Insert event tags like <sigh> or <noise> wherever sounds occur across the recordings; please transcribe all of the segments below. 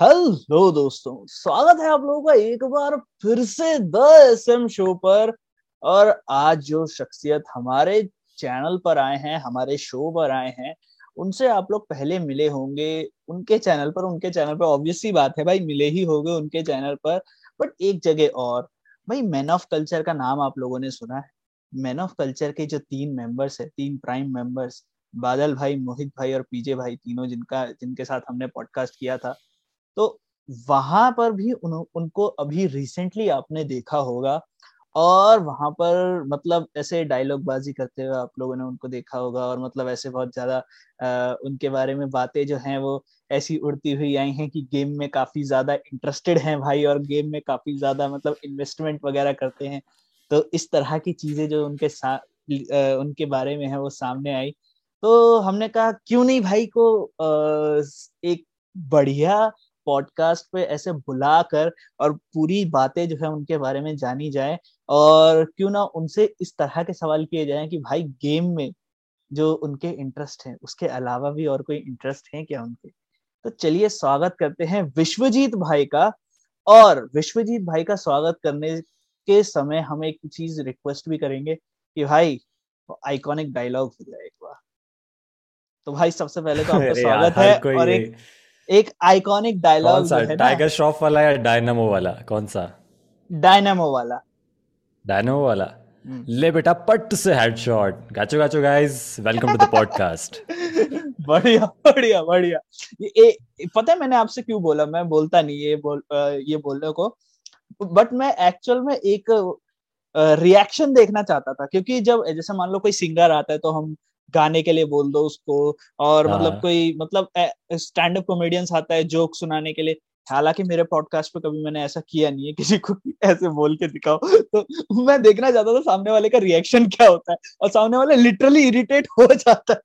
Hello दोस्तों, स्वागत है आप लोगों का एक बार फिर से द एस एम शो पर। और आज जो शख्सियत हमारे चैनल पर आए हैं, हमारे शो पर आए हैं, उनसे आप लोग पहले मिले होंगे। उनके चैनल पर, उनके चैनल पर ऑब्वियसली बात है भाई, मिले ही होंगे उनके चैनल पर। बट एक जगह और, भाई मैन ऑफ़ कल्चर का नाम आप लोगों ने सुना है? मैन ऑफ़ कल्चर के जो तीन मेंबर्स है, तीन प्राइम मेंबर्स बादल भाई, मोहित भाई और पीजे भाई, तीनों जिनका, जिनके साथ हमने पॉडकास्ट किया था। तो वहाँ पर भी उन, उनको अभी रिसेंटली आपने देखा होगा और वहाँ पर मतलब ऐसे डायलॉग बाजी करते हुए आप लोगों ने उनको देखा होगा और मतलब ऐसे बहुत ज़्यादा उनके बारे में बातें जो हैं वो ऐसी उड़ती हुई आई हैं कि गेम में काफ़ी ज़्यादा इंटरेस्टेड हैं भाई और गेम में काफ़ी ज़्यादा मतलब इन्वेस्टमेंट वगैरह करते हैं। तो इस तरह की चीज़ें जो उनके साथ उनके बारे में है वो सामने आई। तो हमने कहा क्यों नहीं भाई को एक बढ़िया पॉडकास्ट पे ऐसे बुला कर और पूरी बातें जो है उनके बारे में जानी जाए और क्यों ना उनसे इस तरह के सवाल किए जाए कि भाई गेम में जो उनके इंटरेस्ट है उसके अलावा भी और कोई इंटरेस्ट है क्या उनके? तो चलिए स्वागत करते हैं विश्वजीत भाई का और विश्वजीत भाई का स्वागत करने के समय हम एक चीज़ रिक्वेस्ट भी करेंगे कि भाई आइकॉनिक डायलॉग हो जाए एक बार। तो भाई सबसे पहले तो आपका स्वागत है और एक एक आइकॉनिक डायलॉग टाइगर श्रॉफ वाला या डायनामो वाला? कौन सा? डायनामो वाला। डायनामो वाला। हम्म। ले बेटा पट से हेडशॉट गाचो गाचो guys welcome to the podcast बढ़िया बढ़िया बढ़िया। ये ए, पता है मैंने आपसे क्यों बोला? मैं बोलता नहीं ये बोल ये बोलने को। बट मैं एक्चुअल में एक रिएक्शन देखना चाहता था। क्योंकि जब जैसे मान लो कोई सिंगर आता है तो हम गाने के लिए बोल दो उसको और मतलब हाँ। कोई मतलब स्टैंड अप कॉमेडियंस आता है जोक सुनाने के लिए। हालाँकि मेरे पॉडकास्ट पे कभी मैंने ऐसा किया नहीं है किसी को ऐसे बोल के दिखाओ। तो मैं देखना चाहता था सामने वाले का रिएक्शन क्या होता है और सामने वाले लिटरली इरिटेट हो जाता है।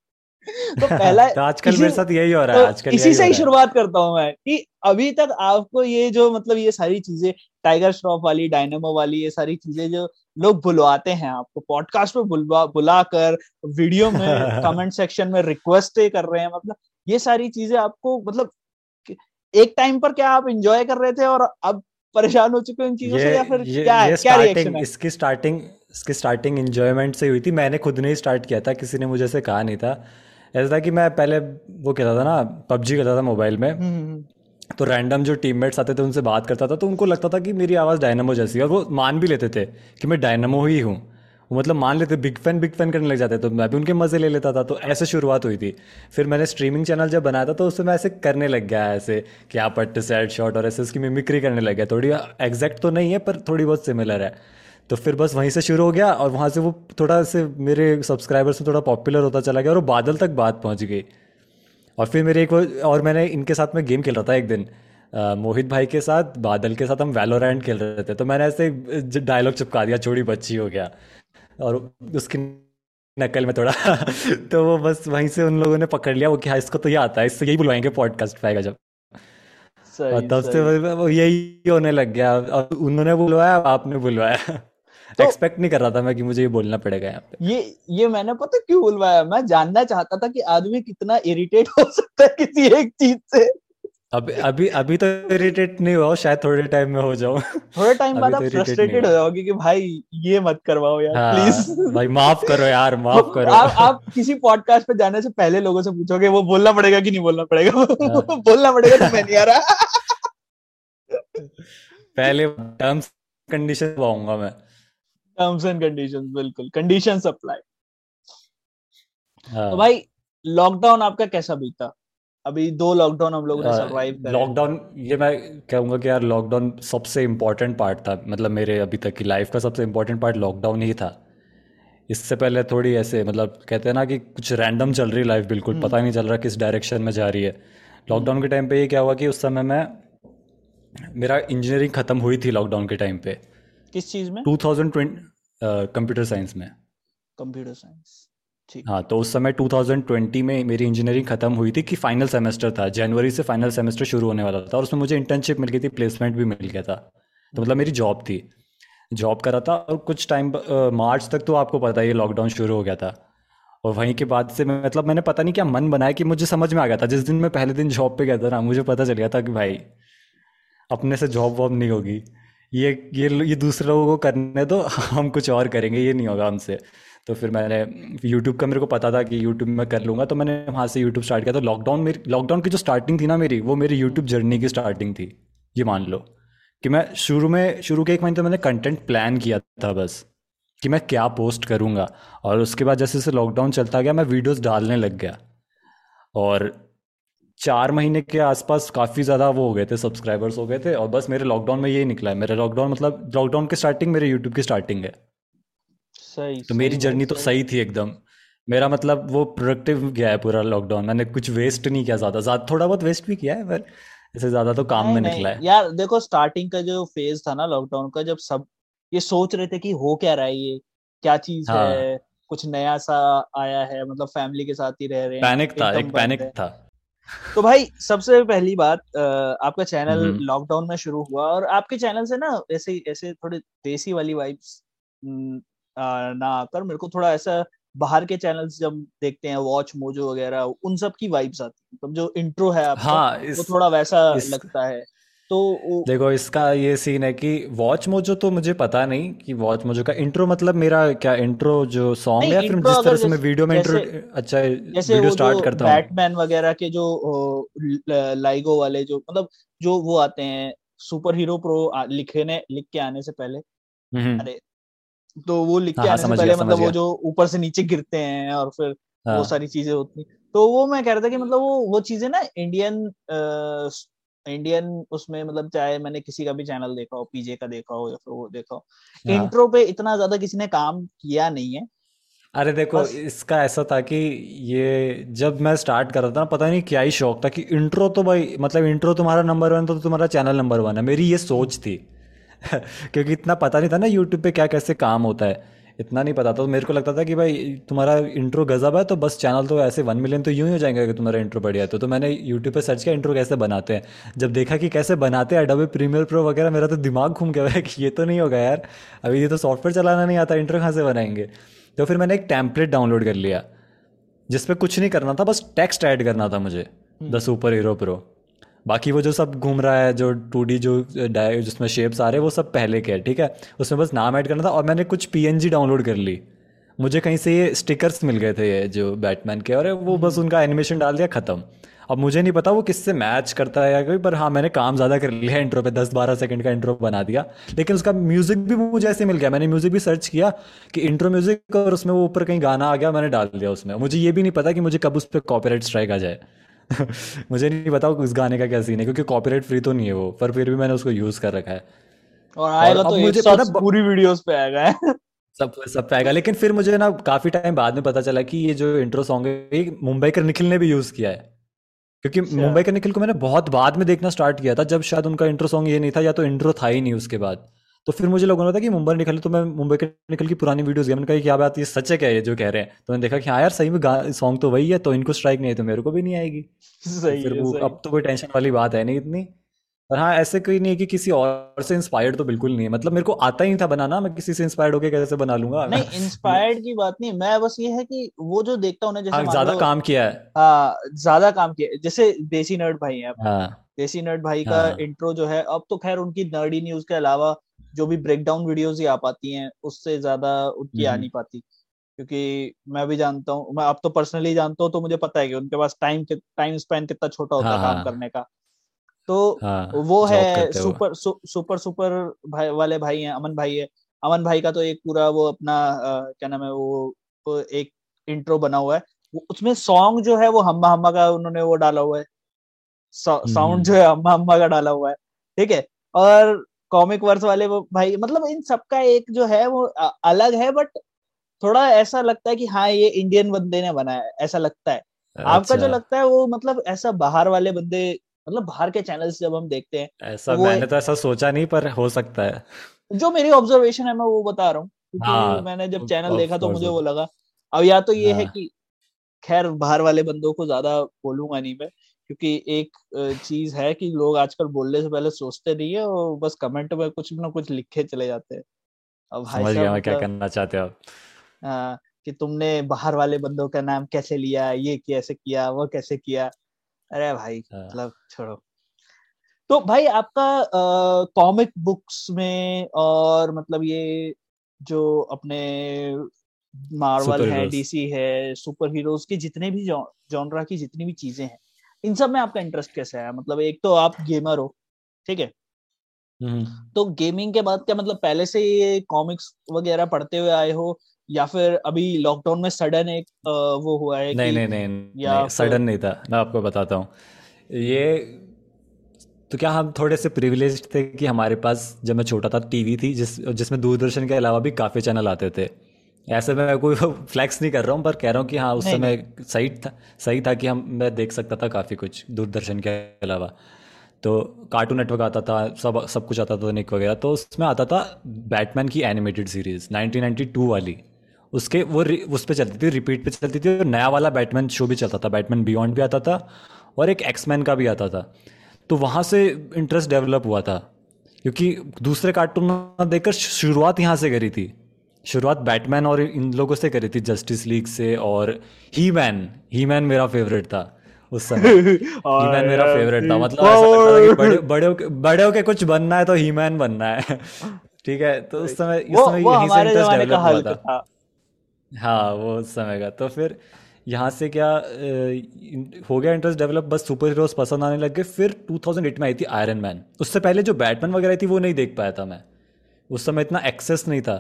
तो <laughs> पहला तो आजकल मेरे साथ यही हो रहा है तो आजकल इसी से ही शुरुआत करता हूँ मैं कि अभी तक आपको ये जो मतलब ये सारी चीज़ें टाइगर श्रॉफ वाली डायनेमो वाली ये सारी चीज़ें जो लोग बुलवाते हैं आपको। पॉडकास्ट पे बुलवा बुलाकर वीडियो में <laughs> कमेंट सेक्शन में रिक्वेस्ट कर रहे हैं। मतलब ये सारी चीज़ें आपको मतलब एक टाइम पर क्या आप इंजॉय कर रहे थे और अब परेशान हो चुके हैं इन चीज़ों से या फिर ये, क्या ये क्या रिएक्शन है? इसकी स्टार्टिंग इसकी स्टार्टिंग एंजॉयमेंट से हुई थी। मैंने खुद ने ही स्टार्ट किया था किसी ने मुझे से कहा नहीं था। ऐसा था कि मैं पहले वो कहता था ना पबजी करता था मोबाइल में। हम्म, हम्म, हम्म। तो रैंडम जो टीममेट्स आते थे, उनसे बात करता था तो उनको लगता था कि मेरी आवाज़ डायनामो जैसी है। और वो मान भी लेते थे कि मैं डायनामो ही हूँ। वो मतलब मान लेते बिग फ़ैन बिग फ़ैन करने लग जाते तो मैं भी उनके मज़े ले लेता था। तो ऐसे शुरुआत हुई थी। फिर मैंने स्ट्रीमिंग चैनल जब बनाया था तो उससे मैं ऐसे करने लग गया ऐसे कि आप पट्ट सैड शॉट और ऐसे उसकी मिमिक्री करने लग गया। थोड़ी एग्जैक्ट तो नहीं है, पर थोड़ी बहुत सिमिलर है। तो फिर बस वहीं से शुरू हो गया और वहाँ से वो थोड़ा से मेरे सब्सक्राइबर्स में थोड़ा पॉपुलर होता चला गया और वो बादल तक बात पहुँच गई। और फिर मेरे एक और मैंने इनके साथ में गेम खेल रहा था एक दिन मोहित भाई के साथ बादल के साथ हम वैलोरेंट खेल रहे थे। तो मैंने ऐसे डायलॉग चिपका दिया चोरी बच्ची हो गया। और उसकी नकल में थोड़ा <laughs> तो वो बस वहीं से उन लोगों ने पकड़ लिया। वो कि हाँ इसको तो ये आता है इससे यही बुलवाएँगे पॉडकास्ट पाएगा जब। और तब से वो यही होने लग गया। और उन्होंने बुलवाया आपने बुलवाया। तो, एक्सपेक्ट नहीं कर रहा था मैं कि मुझे ये बोलना पड़ेगा यहाँ पे। ये ये मैंने पता क्यों बुलवाया? मैं जानना चाहता था कि आदमी कितना इरिटेट हो सकता है किसी एक चीज़ से। अभी अभी अभी तो इरिटेट नहीं हुआ शायद थोड़े टाइम में हो जाऊँ। थोड़े टाइम बाद आप फ्रस्ट्रेटेड हो जाओगे कि भाई ये मत करवाओ यार हाँ, प्लीज़ भाई माफ़ करो यार माफ़ <laughs> करो। आप आप किसी पॉडकास्ट पे जाने से पहले लोगों से पूछोगे वो बोलना पड़ेगा कि नहीं बोलना पड़ेगा? हाँ। <laughs> बोलना पड़ेगा तो मैं नहीं आ रहा। पहले टर्म्स कंडीशन पाऊँगा मैं। टर्म्स एंड कंडीशंस बिल्कुल। कंडीशंस अप्लाई तो भाई लॉकडाउन आपका कैसा बीता? अभी दो लॉकडाउन हम लोगों ने सरवाइव करे। लॉकडाउन ये मैं कहूँगा कि यार लॉकडाउन सबसे इम्पोर्टेंट पार्ट था। मतलब मेरे अभी तक की लाइफ का सबसे इम्पोर्टेंट पार्ट लॉकडाउन ही था। इससे पहले थोड़ी ऐसे मतलब कहते हैं ना कि कुछ रैंडम चल रही लाइफ बिल्कुल हम्म। पता नहीं चल रहा किस डायरेक्शन में जा रही है। लॉकडाउन के टाइम पे ये क्या हुआ कि उस समय मैं मेरा इंजीनियरिंग खत्म हुई थी लॉकडाउन के टाइम पे। किस चीज़ में? Two thousand twenty computer science में। कंप्यूटर साइंस ठीक। हाँ तो उस समय 2020 में मेरी इंजीनियरिंग खत्म हुई थी कि फाइनल सेमेस्टर था जनवरी से फाइनल सेमेस्टर शुरू होने वाला था और उसमें मुझे इंटर्नशिप मिल गई थी प्लेसमेंट भी मिल गया था। तो मतलब मेरी जॉब थी। जॉब करा था और कुछ टाइम मार्च तक तो आपको पता ही लॉकडाउन शुरू हो गया था। और वहीं के बाद से मतलब मैंने पता नहीं क्या मन बनाया कि मुझे समझ में आ गया था। जिस दिन मैं पहले दिन जॉब पे गया था ना मुझे पता चल गया था कि भाई अपने से जॉब वॉब नहीं होगी। ये ये ये दूसरे लोगों को करने दो, <laughs> हम कुछ और करेंगे, ये नहीं होगा हमसे। तो फिर मैंने यूट्यूब का मेरे को पता था कि यूट्यूब में कर लूँगा तो मैंने वहाँ से यूट्यूब स्टार्ट किया। तो लॉकडाउन मेरी लॉकडाउन की जो स्टार्टिंग थी ना मेरी, वो मेरी यूट्यूब जर्नी की स्टार्टिंग थी, ये मान लो। कि मैं शुरू में, शुरू के एक महीने तो मैंने कंटेंट प्लान किया था बस, कि मैं क्या पोस्ट करूँगा। और उसके बाद जैसे जैसे लॉकडाउन चलता गया, मैं वीडियोस डालने लग गया। और चार महीने के आसपास काफ़ी ज़्यादा वो हो गए थे सब्सक्राइबर्स हो गए थे और बस मेरे लॉकडाउन में यही निकला है। मेरे लॉकडाउन मतलब लॉकडाउन की स्टार्टिंग मेरे यूट्यूब की स्टार्टिंग है। सही तो मेरी जर्नी तो सही थी एकदम। मेरा मतलब वो प्रोडक्टिव गया है पूरा लॉकडाउन मैंने कुछ वेस्ट नहीं किया ज़्यादा। ज़्यादा थोड़ा बहुत वेस्ट भी किया है पर इससे ज़्यादा तो काम में निकला है। यार देखो स्टार्टिंग का जो फ़ेज़ था ना लॉकडाउन का जब सब ये सोच रहे थे कि हो क्या रहा है ये? क्या चीज़ हाँ. है? कुछ नया सा आया है? मतलब फैमिली के साथ ही रह रहे हैं। पैनिक था एक पैनिक था। <laughs> तो भाई सबसे पहली बात आपका चैनल लॉकडाउन में शुरू हुआ और आपके चैनल से ना ऐसे ऐसे थोड़े देसी वाली वाइब्स ना आकर मेरे को थोड़ा ऐसा बाहर के चैनल्स जब देखते हैं वॉच मोजो वगैरह उन सब की वाइब्स आती है। तो जो इंट्रो है आपका हाँ, इस, वो थोड़ा वैसा इस, लगता है। तो देखो इसका ये सीन है कि वॉच मोजो तो मुझे पता नहीं कि वॉच मोजो का इंट्रो मतलब मेरा क्या इंट्रो जो सॉन्ग है फिर जिस तरह से मैं वीडियो में इंट्रो अच्छा जैसे वीडियो स्टार्ट करता हूँ बैटमैन वगैरह के जो लाइगो वाले जो मतलब जो वो आते हैं सुपर हीरो प्रो लिखने लिख के आने से पहले हम्म। अरे तो वो लिख के हाँ, हाँ आने से पहले मतलब वो जो ऊपर से नीचे गिरते हैं और फिर हाँ. वो सारी चीज़ें होती तो वो मैं कह रहा था कि मतलब वो वो चीज़ें ना इंडियन इंडियन उसमें मतलब चाहे मैंने किसी का भी चैनल देखा हो पीजे का देखा हो या फिर वो देखा हो हाँ. इंट्रो पे इतना ज़्यादा किसी ने काम किया नहीं है। अरे देखो बस... इसका ऐसा था कि ये जब मैं स्टार्ट कर रहा था ना पता नहीं क्या ही शौक था कि इंट्रो तो भाई मतलब इंट्रो तुम्हारा नंबर वन तो तुम्हारा चैनल नंबर वन है। मेरी ये सोच थी। <laughs> क्योंकि इतना पता नहीं था ना यूट्यूब पे क्या कैसे काम होता है। इतना नहीं पता। था तो मेरे को लगता था कि भाई तुम्हारा इंट्रो गजब है तो बस चैनल तो ऐसे वन मिलियन तो यूँ ही हो जाएँगे अगर तुम्हारा इंट्रो बढ़िया है। तो, तो मैंने यूट्यूब पे सर्च किया इंट्रो कैसे बनाते हैं। जब देखा कि कैसे बनाते हैं अडोबे प्रीमियर प्रो वगैरह मेरा तो दिमाग घूम गया <laughs> कि ये तो नहीं होगा यार। अभी ये तो सॉफ्टवेयर चलाना नहीं आता इंट्रो कहाँ से बनाएँगे? तो फिर मैंने एक टैंपलेट डाउनलोड कर लिया जिसपे कुछ नहीं करना था बस टेक्स्ट ऐड करना था मुझे द सुपर हीरो प्रो बाकी वो जो सब घूम रहा है जो टू जो जिसमें शेप्स आ रहे हैं वो सब पहले के है ठीक है? उसमें बस नाम ऐड करना था और मैंने कुछ PNG डाउनलोड कर ली। मुझे कहीं से ये स्टिकर्स मिल गए थे ये जो बैटमैन के और वो बस उनका एनिमेशन डाल दिया ख़त्म। अब मुझे नहीं पता वो किससे मैच करता है या कोई पर हाँ मैंने काम ज़्यादा कर लिया इंट्रो पे दस बारह सेकंड का इंट्रो बना दिया। लेकिन उसका म्यूज़िक भी मुझे ऐसे मिल गया। मैंने म्यूज़िक भी सर्च किया कि इंट्रो म्यूज़िक और उसमें वो ऊपर कहीं गाना आ गया मैंने डाल दिया उसमें। मुझे ये भी नहीं पता कि मुझे कब उस पर कॉपीराइट स्ट्राइक आ जाए। <laughs> मुझे नहीं पता उस गाने का क्या सीन है क्योंकि कॉपीराइट फ्री तो नहीं है वो पर फिर भी मैंने उसको यूज़ कर रखा है। और आएगा तो मुझे पता पूरी वीडियोस पे आएगा सब सब पे आएगा लेकिन फिर मुझे ना काफ़ी टाइम बाद में पता चला कि ये जो इंट्रो सॉन्ग है मुंबई का निखिल ने भी यूज़ किया है। क्योंकि अच्छा। मुंबई का निखिल को मैंने बहुत बाद में देखना स्टार्ट किया था जब शायद उनका इंट्रो सॉन्ग ये नहीं था या तो इंट्रो था ही नहीं उसके बाद। तो फिर मुझे लोगों ने बताया कि मुंबई निकल तो मैं मुंबई के निकल की पुरानी वीडियोस मैंने कहा क्या बात ये सच है क्या ये जो कह रहे हैं? तो मैंने देखा कि हाँ यार सही में सॉन्ग तो वही है तो इनको स्ट्राइक नहीं है तो मेरे को भी नहीं आएगी। <laughs> सही तो फिर वो सही। अब तो कोई टेंशन वाली बात है नहीं इतनी। और हाँ ऐसे कोई नहीं है कि किसी और से इंस्पायर्ड तो बिल्कुल नहीं है। मतलब मेरे को आता ही था बनाना मैं किसी से इंस्पायर्ड होकर कैसे बना लूँगा? नहीं इंस्पायर्ड की बात नहीं मैं बस ये है कि वो जो देखता हूँ जैसे हाँ, ज़्यादा काम किया है। हाँ ज़्यादा काम किया जैसे देसी नर्ड भाई है हाँ, देसी नर्ड भाई का इंट्रो हाँ। जो है अब तो खैर उनकी नर्डी न्यूज़ के अलावा जो भी ब्रेक डाउन वीडियोज़ ही आ पाती हैं उससे ज़्यादा उनकी आ हम्म। नहीं पाती। क्योंकि मैं भी जानता हूँ मैं अब तो पर्सनली जानता हूँ तो मुझे पता है कि उनके पास टाइम टाइम स्पेन कितना छोटा होता है हाँ, काम हाँ। करने का। तो हाँ, वो है सुपर सु, सुपर सुपर भाई वाले भाई हैं अमन भाई है। अमन भाई का तो एक पूरा वो अपना आ, क्या नाम है वो, वो एक इंट्रो बना हुआ है। उसमें सॉन्ग जो है वो हम्मा हम्मा का उन्होंने वो डाला हुआ है। साउंड हम्म। जो है हम्मा हम्मा का डाला हुआ है। ठीक है? और कॉमिक वर्स वाले वो भाई मतलब इन सबका एक जो है वो अलग है बट थोड़ा ऐसा लगता है कि हाँ ये इंडियन बंदे ने बनाया ऐसा लगता है अच्छा। आपका जो अच्छा। लगता है वो मतलब ऐसा बाहर वाले बंदे मतलब बाहर के चैनल्स जब हम देखते हैं ऐसा तो मैंने तो ऐसा सोचा नहीं पर हो सकता है जो मेरी ऑब्जर्वेशन है मैं वो बता रहा हूँ क्योंकि हाँ, मैंने जब चैनल देखा तो मुझे वो लगा अब या तो ये हाँ. है कि खैर बाहर वाले बंदों को ज़्यादा बोलूँगा नहीं मैं क्योंकि एक चीज़ है कि लोग आजकल बोलने से पहले सोचते नहीं है और बस कमेंट में कुछ ना कुछ लिखे चले जाते हैं। अब भाई समझ गया मैं क्या मतलब करना चाहते हो हाँ कि तुमने बाहर वाले बंदों का नाम कैसे लिया ये कैसे किया वो कैसे किया। अरे भाई हाँ। मतलब छोड़ो। तो भाई आपका कॉमिक बुक्स में और मतलब ये जो अपने मार्वल है डीसी है सुपर हीरोज की जितने भी जॉनरा की जितनी भी चीज़ें हैं इन सब में आपका इंटरेस्ट कैसे है? मतलब एक तो आप गेमर हो ठीक है? हम्म। तो गेमिंग के बाद क्या मतलब पहले से ये कॉमिक्स वगैरह पढ़ते हुए आए हो? या फिर अभी लॉकडाउन में सडन एक वो हुआ है नहीं नहीं नहीं या सडन नहीं था। मैं आपको बताता हूँ। ये तो क्या हम थोड़े से प्रिविलेज थे कि हमारे पास जब मैं छोटा था टीवी थी जिस जिसमें दूरदर्शन के अलावा भी काफ़ी चैनल आते थे। ऐसे मैं कोई <laughs> फ्लैक्स नहीं कर रहा हूँ पर कह रहा हूँ कि हाँ उस समय सही था सही था कि हम मैं देख सकता था काफ़ी कुछ दूरदर्शन के अलावा। तो कार्टून नेटवर्क आता था सब सब कुछ आता था निक वगैरह तो उसमें आता था बैटमैन की एनिमेटेड सीरीज़ 1992 वाली। उसके वो उस पर चलती थी रिपीट पे चलती थी और नया वाला बैटमैन शो भी चलता था बैटमैन बियॉन्ड भी आता था और एक एक्समैन का भी आता था। तो वहाँ से इंटरेस्ट डेवलप हुआ था क्योंकि दूसरे कार्टून देखकर शुरुआत यहाँ से करी थी। शुरुआत बैटमैन और इन लोगों से करी थी जस्टिस लीग से और ही मैन ही मैन मेरा फेवरेट था उस समय। <laughs> ही मैन मेरा फेवरेट था। मतलब ऐसा लगता था कि बड़े बड़े होके बड़े होके कुछ बनना है तो ही मैन बनना है। <laughs> ठीक है तो उस समय इस समय यही से इंटरेस्ट डेवलप हुआ था। हाँ वो उस समय का। तो फिर यहाँ से क्या हो गया इंटरेस्ट डेवलप बस सुपर हीरोज पसंद आने लग गए। फिर 2008 में आई थी आयरन मैन उससे पहले जो बैटमैन वगैरह थी वो नहीं देख पाया था मैं। उस समय इतना एक्सेस नहीं था।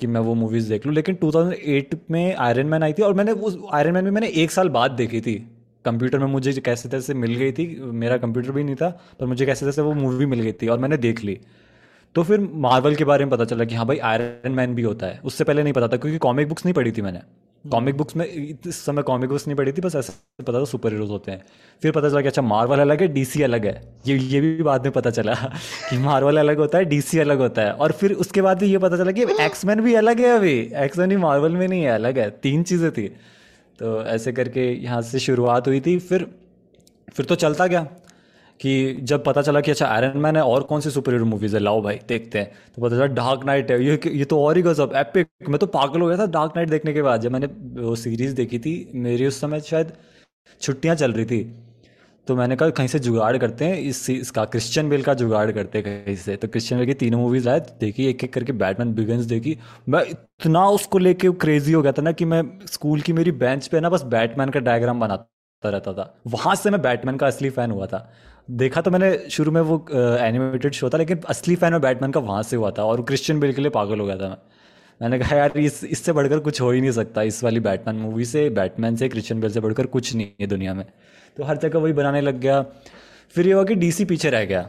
कि मैं वो मूवीज़ देख लूँ। लेकिन 2008 में आयरन मैन आई थी और मैंने उस आयरन मैन में मैंने एक साल बाद देखी थी। कंप्यूटर में मुझे कैसे तैसे मिल गई थी, मेरा कंप्यूटर भी नहीं था, पर मुझे कैसे तैसे वो मूवी मिल गई थी और मैंने देख ली। तो फिर मार्वल के बारे में पता चला कि हाँ भाई आयरन मैन भी होता है। उससे पहले नहीं पता था, क्योंकि कॉमिक बुक्स नहीं पढ़ी थी मैंने। कॉमिक बुक्स में इस समय कॉमिक बुक्स नहीं पढ़ी थी, बस ऐसे पता था सुपर हीरोज होते हैं। फिर पता चला कि अच्छा मार्वल अलग है डीसी अलग है। ये ये भी बाद में पता चला <laughs> कि मार्वल अलग होता है डीसी अलग होता है। और फिर उसके बाद भी ये पता चला कि एक्समैन भी अलग है अभी। एक्समैन भी मार्वल में नहीं है, अलग है। तीन चीज़ें थी। तो ऐसे करके यहाँ से शुरुआत हुई थी। फिर फिर तो चलता गया। कि जब पता चला कि अच्छा आयरन मैन है और कौन सी सुपर हीरो मूवीज़ है, लाओ भाई, देखते हैं। तो पता चला डार्क नाइट है। ये ये तो और ही गजब एपिक मैं तो पागल हो गया था डार्क नाइट देखने के बाद। जब मैंने वो सीरीज़ देखी थी, मेरी उस समय शायद छुट्टियाँ चल रही थी। तो मैंने कहा, कहीं से जुगाड़ करते हैं, इस इसका क्रिश्चियन बेल का जुगाड़ करते हैं कहीं से। तो क्रिश्चियन बेल की तीनों मूवीज़ आए देखी एक एक करके बैटमैन बिगन्स देखी। मैं इतना उसको लेके क्रेजी हो गया था ना कि मैं स्कूल की मेरी बेंच पे ना बस बैटमैन का डायग्राम बनाता रहता था। वहाँ से मैं बैटमैन का असली फ़ैन हुआ था। देखा तो मैंने शुरू में वो एनिमेटेड शो था लेकिन असली फ़ैन में बैटमैन का वहाँ से हुआ था और क्रिश्चियन बिल के लिए पागल हो गया था मैं। मैंने कहा यार इस इससे बढ़कर कुछ हो ही नहीं सकता इस वाली बैटमैन मूवी से बैटमैन से क्रिश्चियन बेल से बढ़कर कुछ नहीं है दुनिया में। तो हर जगह वही बनाने लग गया। फिर ये हुआ कि डीसी पीछे रह गया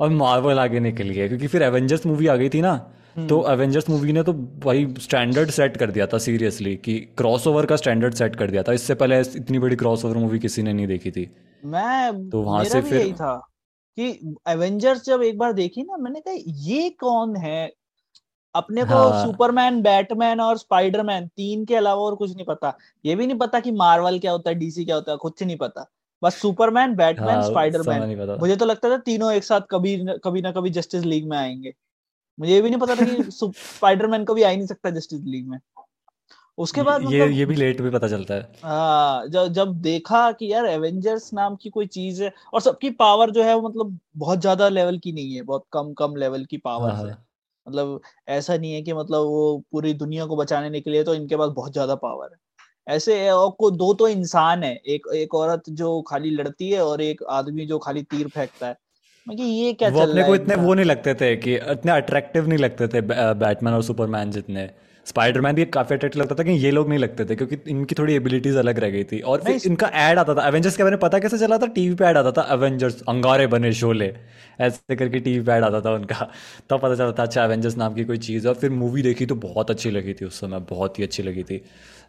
और मार्वल आगे निकल गया क्योंकि फिर एवेंजर्स मूवी आ गई थी ना हम्म। तो एवेंजर्स मूवी ने तो भाई स्टैंडर्ड सेट कर दिया था सीरियसली कि क्रॉसओवर का स्टैंडर्ड सेट कर दिया था। इससे पहले इतनी बड़ी क्रॉसओवर मूवी किसी ने नहीं देखी थी। मैं तो वहाँ से फिर यही था कि एवेंजर्स जब एक बार देखी ना मैंने कहा ये कौन है? अपने को हाँ। सुपरमैन बैटमैन और स्पाइडरमैन तीन के अलावा और कुछ नहीं पता। ये भी नहीं पता कि मार्वल क्या होता है डीसी क्या होता है कुछ नहीं पता। बस सुपरमैन बैटमैन हाँ, स्पाइडरमैन मुझे तो लगता था तीनों एक साथ कभी कभी ना कभी जस्टिस लीग में आएँगे। मुझे ये भी नहीं पता था कि <laughs> स्पाइडरमैन कभी आ ही नहीं सकता जस्टिस लीग में। उसके बाद ये मतलब, ये भी लेट भी पता चलता है। हाँ जब जब देखा कि यार एवेंजर्स नाम की कोई चीज़ है और सबकी पावर जो है वो मतलब बहुत ज़्यादा लेवल की नहीं है बहुत कम कम लेवल की पावर हाँ, है। हाँ। मतलब ऐसा नहीं है कि मतलब वो पूरी दुनिया को बचाने निकले तो इनके पास बहुत ज़्यादा पावर है। ऐसे और को दो तो इंसान है एक एक औरत जो खाली लड़ती है और एक आदमी जो खाली तीर फेंकता है। मैं कि ये क्या वो चल अपने रहा को इतने वो नहीं लगते थे कि इतने अट्रैक्टिव नहीं लगते थे बैटमैन और सुपरमैन जितने। स्पाइडरमैन भी काफ़ी अट्रैक्ट लगता था कि ये लोग नहीं लगते थे क्योंकि इनकी थोड़ी एबिलिटीज अलग रह गई थी। और फिर इनका एड आता था एवेंजर्स के बारे में पता कैसे चला था? टीवी पे एड आता था एवेंजर्स अंगारे बने शोले। ऐसे करके टीवी पे एड आता था उनका। तब पता चलता था अच्छा एवेंजर्स नाम की कोई चीज़ और फिर मूवी देखी तो बहुत अच्छी लगी थी उस समय बहुत ही अच्छी लगी थी।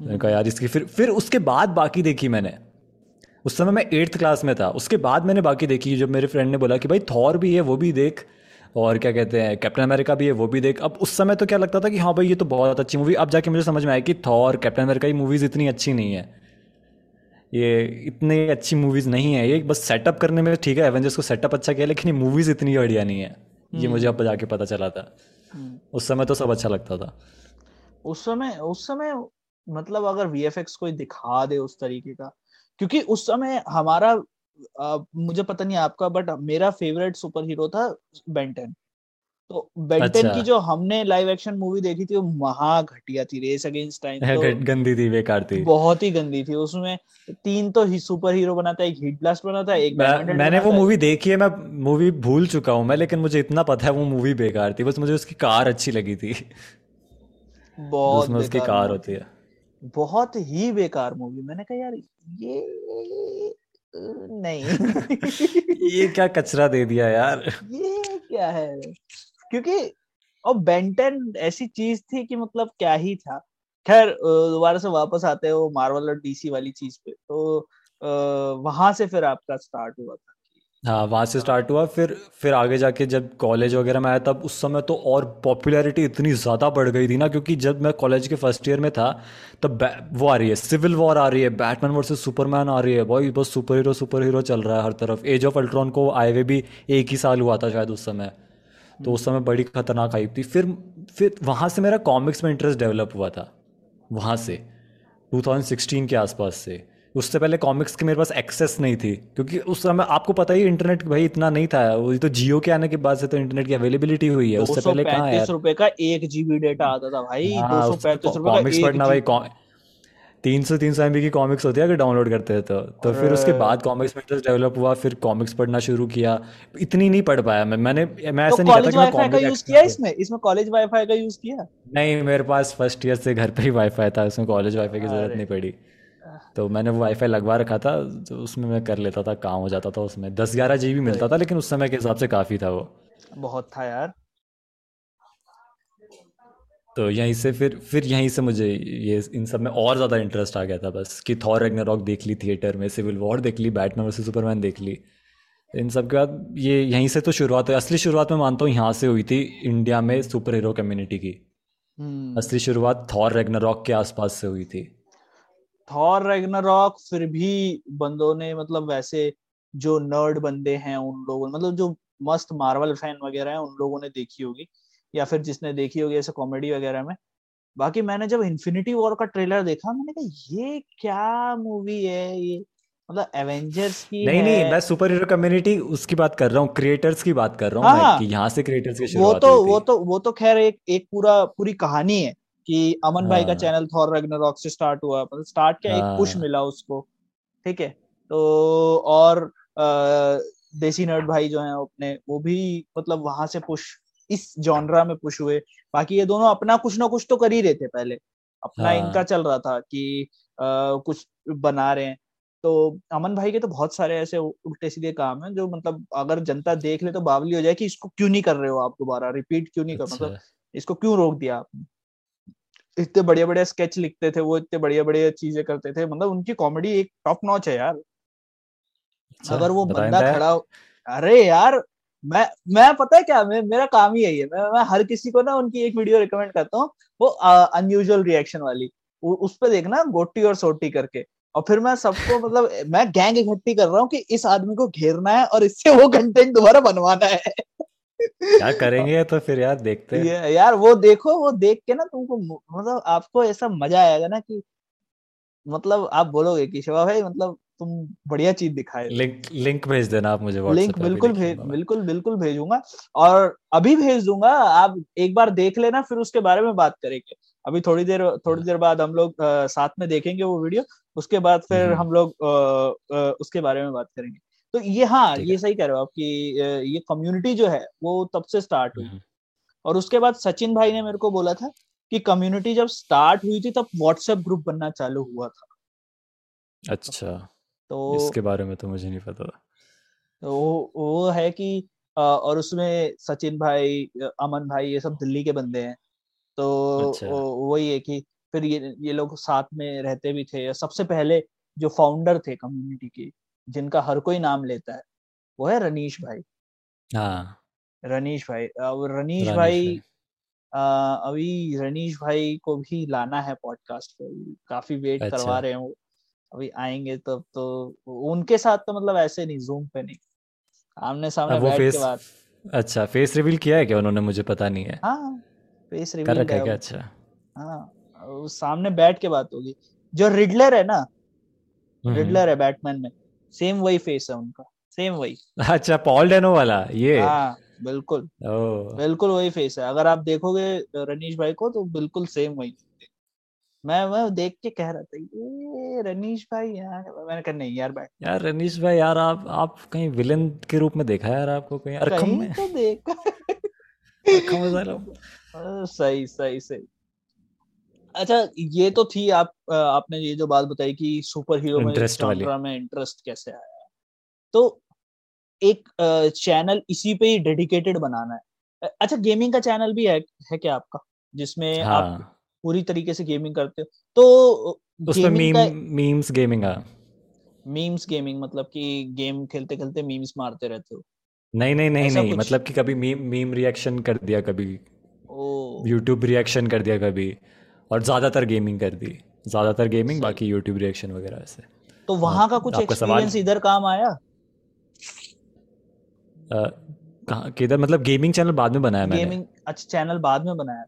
कहा यार इसकी फिर फिर उसके बाद बाकी देखी मैंने। उस समय मैं एट्थ क्लास में था। उसके बाद मैंने बाकी देखी जब मेरे फ्रेंड ने बोला कि भाई थॉर भी है वो भी देख। और क्या कहते हैं कैप्टन अमेरिका भी है वो भी देख। अब उस समय तो क्या लगता था कि हाँ भाई ये तो बहुत अच्छी मूवी अब जाके मुझे समझ में आया कि थॉर कैप्टन अमेरिका की मूवीज़ इतनी अच्छी नहीं है। ये इतनी अच्छी मूवीज़ नहीं है। ये बस सेटअप करने में ठीक है एवेंजर्स को सेटअप अच्छा किया लेकिन ये मूवीज़ इतनी बढ़िया नहीं है। ये मुझे अब जाके पता चला था। हम्म। उस समय तो सब अच्छा लगता था। उस समय उस समय मतलब अगर वी कोई दिखा दे उस तरीके का क्योंकि उस समय हमारा मुझे पता नहीं आपका बट मेरा फेवरेट सुपर हीरो था बेंटन तो बेंटन अच्छा। की जो हमने लाइव एक्शन मूवी देखी थी वो महा घटिया थी रेस अगेंस्ट टाइम तो गंदी थी बेकार थी। बहुत ही गंदी थी। उसमें तीन तो ही सुपर हीरो बनाता है एक हीट ब्लास्ट बनाता है एक मैं, मैंने वो मूवी देखी है मैं मूवी भूल चुका हूँ मैं लेकिन मुझे इतना पता है वो मूवी बेकार थी बस मुझे उसकी कार अच्छी लगी थी। बहुत उसमें उसकी कार होती है। बहुत ही बेकार मूवी मैंने कहा यार ये नहीं। <laughs> ये क्या कचरा दे दिया यार? ये क्या है? क्योंकि और बेंटन ऐसी चीज़ थी कि मतलब क्या ही था। खैर दोबारा से वापस आते हो वो मार्वल और डीसी वाली चीज़ पे। तो वहाँ से फिर आपका स्टार्ट हुआ था। हाँ वहाँ से स्टार्ट हुआ। फिर फिर आगे जाके जब कॉलेज वगैरह में आया, तब उस समय तो और पॉपुलैरिटी इतनी ज़्यादा बढ़ गई थी ना, क्योंकि जब मैं कॉलेज के फ़र्स्ट ईयर में था, तब वो आ रही है सिविल वॉर आ रही है बैटमैन वर्सेस सुपरमैन आ रही है। भाई, बस सुपर हीरो सुपर हीरो चल रहा है हर तरफ़। एज ऑफ़ अल्ट्रॉन को आए हुए भी एक ही साल हुआ था शायद उस समय। तो उस समय बड़ी खतरनाक आई थी। फिर फिर वहाँ से मेरा कॉमिक्स में इंटरेस्ट डेवलप हुआ था। वहाँ से 2016 के आसपास से। उससे पहले कॉमिक्स की मेरे पास एक्सेस नहीं थी क्योंकि उस समय आपको पता ही इंटरनेट भाई इतना नहीं था। वो तो जियो के आने के बाद से तो इंटरनेट की अवेलेबिलिटी हुई है। उससे पहले कहाँ है? रुपए का एक जीबी डेटा आता था भाई। हाँ, दो सौ पैंतीस रुपए कॉमिक्स पढ़ना भाई तीन सौ तीन सौ एमबी की कॉमिक्स होती है अगर डाउनलोड करते हैं तो। तो फिर उसके बाद कॉमिक्स में इंटरेस्ट डेवलप हुआ फिर कॉमिक्स पढ़ना शुरू किया। इतनी नहीं पढ़ पाया मैं। मैंने मैं ऐसा तो नहीं कहता कि मैं यूज़ किया इसमें? इसमें कॉलेज वाईफाई का यूज़ किया? नहीं मेरे पास फ़र्स्ट ईयर से घर पे ही वाईफाई था उसमें कॉलेज वाईफाई की ज़रूरत नहीं पड़ी। तो मैंने वो वाईफाई लगवा रखा था तो उसमें मैं कर लेता था काम हो जाता था उसमें। दस ग्यारह जी मिलता था लेकिन उस समय के हिसाब से काफ़ी था वो। बहुत था यार। तो यहीं से फिर फिर यहीं से मुझे ये इन सब में और ज़्यादा इंटरेस्ट आ गया था बस कि थॉर रैग्नारॉक देख ली थिएटर में सिविल वॉर देख ली बैटमैन वर्सेस सुपरमैन देख ली। इन सब के बाद ये यहीं से तो शुरुआत हुई असली शुरुआत मैं मानता हूँ यहाँ से हुई थी इंडिया में सुपर हीरो कम्युनिटी की। हम्म। असली शुरुआत थॉर रैग्नारॉक के आसपास से हुई थी। थॉर रैग्नारॉक फिर भी बंदों ने मतलब वैसे जो नर्ड बंदे हैं उन लोगों मतलब जो मस्त मार्वल फ़ैन वगैरह हैं उन लोगों ने देखी होगी। या फिर जिसने देखी होगी ऐसे कॉमेडी वगैरह में। बाकी मैंने जब इन्फिनिटी वॉर का ट्रेलर देखा मैंने कहा ये क्या मूवी है ये? मतलब एवेंजर्स की नहीं है। नहीं मैं सुपर हीरो कम्युनिटी उसकी बात कर रहा हूँ क्रिएटर्स की बात कर रहा हूँ हाँ, कि यहाँ से क्रिएटर्स की शुरुआत वो तो वो तो वो तो खैर एक एक पूरा पूरी कहानी है। कि अमन हाँ. भाई का चैनल। थॉर रैग्नारॉक से स्टार्ट हुआ मतलब स्टार्ट क्या हाँ. एक पुश मिला उसको ठीक है तो और आ, देसी नर्ड भाई जो हैं अपने वो भी मतलब वहाँ से पुश इस जॉनरा में पुश हुए बाकी ये दोनों अपना कुछ ना कुछ तो कर ही रहे थे पहले अपना हाँ. इनका चल रहा था कि आ, कुछ बना रहे हैं तो अमन भाई के तो बहुत सारे ऐसे उल्टे सीधे काम हैं जो मतलब अगर जनता देख ले तो बावली हो जाए कि इसको क्यों नहीं कर रहे हो आप दोबारा रिपीट क्यों नहीं कर मतलब अच्छा। इसको क्यों रोक दिया आपने इतने बढ़िया बढ़िया स्केच लिखते थे वो इतने बढ़िया बढ़िया चीज़ें करते थे। मतलब उनकी कॉमेडी एक टॉप नॉच है यार। अच्छा, अगर वो बंदा खड़ा अरे यार मैं मैं पता है क्या मैं मेरा काम ही यही है। मैं, मैं हर किसी को ना उनकी एक वीडियो रिकमेंड करता हूँ वो अनयूजुअल रिएक्शन वाली। उ, उस पर देखना गोटी और सोटी करके। और फिर मैं सबको <laughs> मतलब मैं गैंग इकट्ठी कर रहा हूँ कि इस आदमी को घेरना है और इससे वो कंटेंट दोबारा बनवाना है। क्या करेंगे तो फिर यार देखते हैं। यार वो देखो वो देख के ना तुमको मतलब आपको ऐसा मज़ा आएगा ना कि मतलब आप बोलोगे कि शिवा भाई मतलब तुम बढ़िया चीज़ दिखाए। लिंक लिंक भेज देना आप मुझे लिंक बिल्कुल भेज बिल्कुल बिल्कुल भेजूँगा और अभी भेज दूँगा आप एक बार देख लेना फिर उसके बारे में बात करेंगे। अभी थोड़ी देर थोड़ी देर बाद हम लोग साथ में देखेंगे वो वीडियो उसके बाद फिर हम्म। हम लोग उसके बारे में बात करेंगे। तो ये हाँ ये सही कह रहे हो आप कि ये कम्युनिटी जो है वो तब से स्टार्ट हुई। हम्म। और उसके बाद सचिन भाई ने मेरे को बोला था कि कम्युनिटी जब स्टार्ट हुई थी तब व्हाट्सएप ग्रुप बनना चालू हुआ था। अच्छा। तो इसके बारे में तो मुझे नहीं पता था। तो वो है कि और उसमें सचिन भाई अमन भाई ये सब दिल्ली के बंदे हैं। तो अच्छा। वही है कि फिर ये ये लोग साथ में रहते भी थे। सबसे पहले जो फाउंडर थे कम्युनिटी के जिनका हर कोई नाम लेता है वो है रनीश भाई। हाँ। रनीश भाई और रनीश भाई आ, अभी रनीश भाई को भी लाना है पॉडकास्ट पे। काफ़ी वेट अच्छा। करवा रहे हैं वो। अभी आएँगे तब तो उनके साथ तो मतलब ऐसे नहीं जूम पे नहीं। आमने सामने बैठ फेस, के बाद अच्छा फेस रिवील किया है क्या उन्होंने मुझे पता नहीं है। हाँ फेस रिवील कर रखा है क्या? अच्छा। हाँ सामने बैठ के बात होगी। जो रिडलर है ना रिडलर हम्म, हम्म। है बैटमैन में सेम वही फेस है उनका. सेम वही अच्छा पॉल डेनो वाला? ये? हाँ बिल्कुल. ओ बिल्कुल वही फेस है. अगर आप देखोगे रनीश भाई को तो बिल्कुल सेम वही मैं मैं देख के कह रहा था ये रनीश भाई यार. मैंने कहा नहीं यार बैठ. यार रनीश भाई यार आप आप कहीं विलन के रूप में देखा है यार आपको कहीं? अरखम कहीं में? तो देख सही सही सही. अच्छा ये तो थी आप आपने ये जो बात बताई कि सुपर हीरो में इंटरेस्ट में इंटरेस्ट कैसे आया? तो एक चैनल इसी पे ही डेडिकेटेड बनाना है। अच्छा गेमिंग का चैनल भी है है क्या आपका? जिसमें हाँ. आप पूरी तरीके से गेमिंग करते हो। तो उसमें मीम मीम्स गेमिंग आ। मीम्स गेमिंग मतलब कि गेम खेलते खेलते मीम्स मारते रहते हो। नहीं नहीं नहीं नहीं कुछ? मतलब कि कभी मीम मीम रिएक्शन कर दिया कभी। यूट्यूब रिएक्शन कर दिया कभी। और ज़्यादातर गेमिंग कर दी। ज़्यादातर गेमिंग बाकी यूट्यूब रिएक्शन वगैरह ऐसे तो हाँ वहाँ का कुछ एक्सपीरियंस इधर काम आया? कहाँ किधर? मतलब गेमिंग चैनल बाद में बनाया मैंने। गेमिंग अच्छा चैनल बाद में बनाया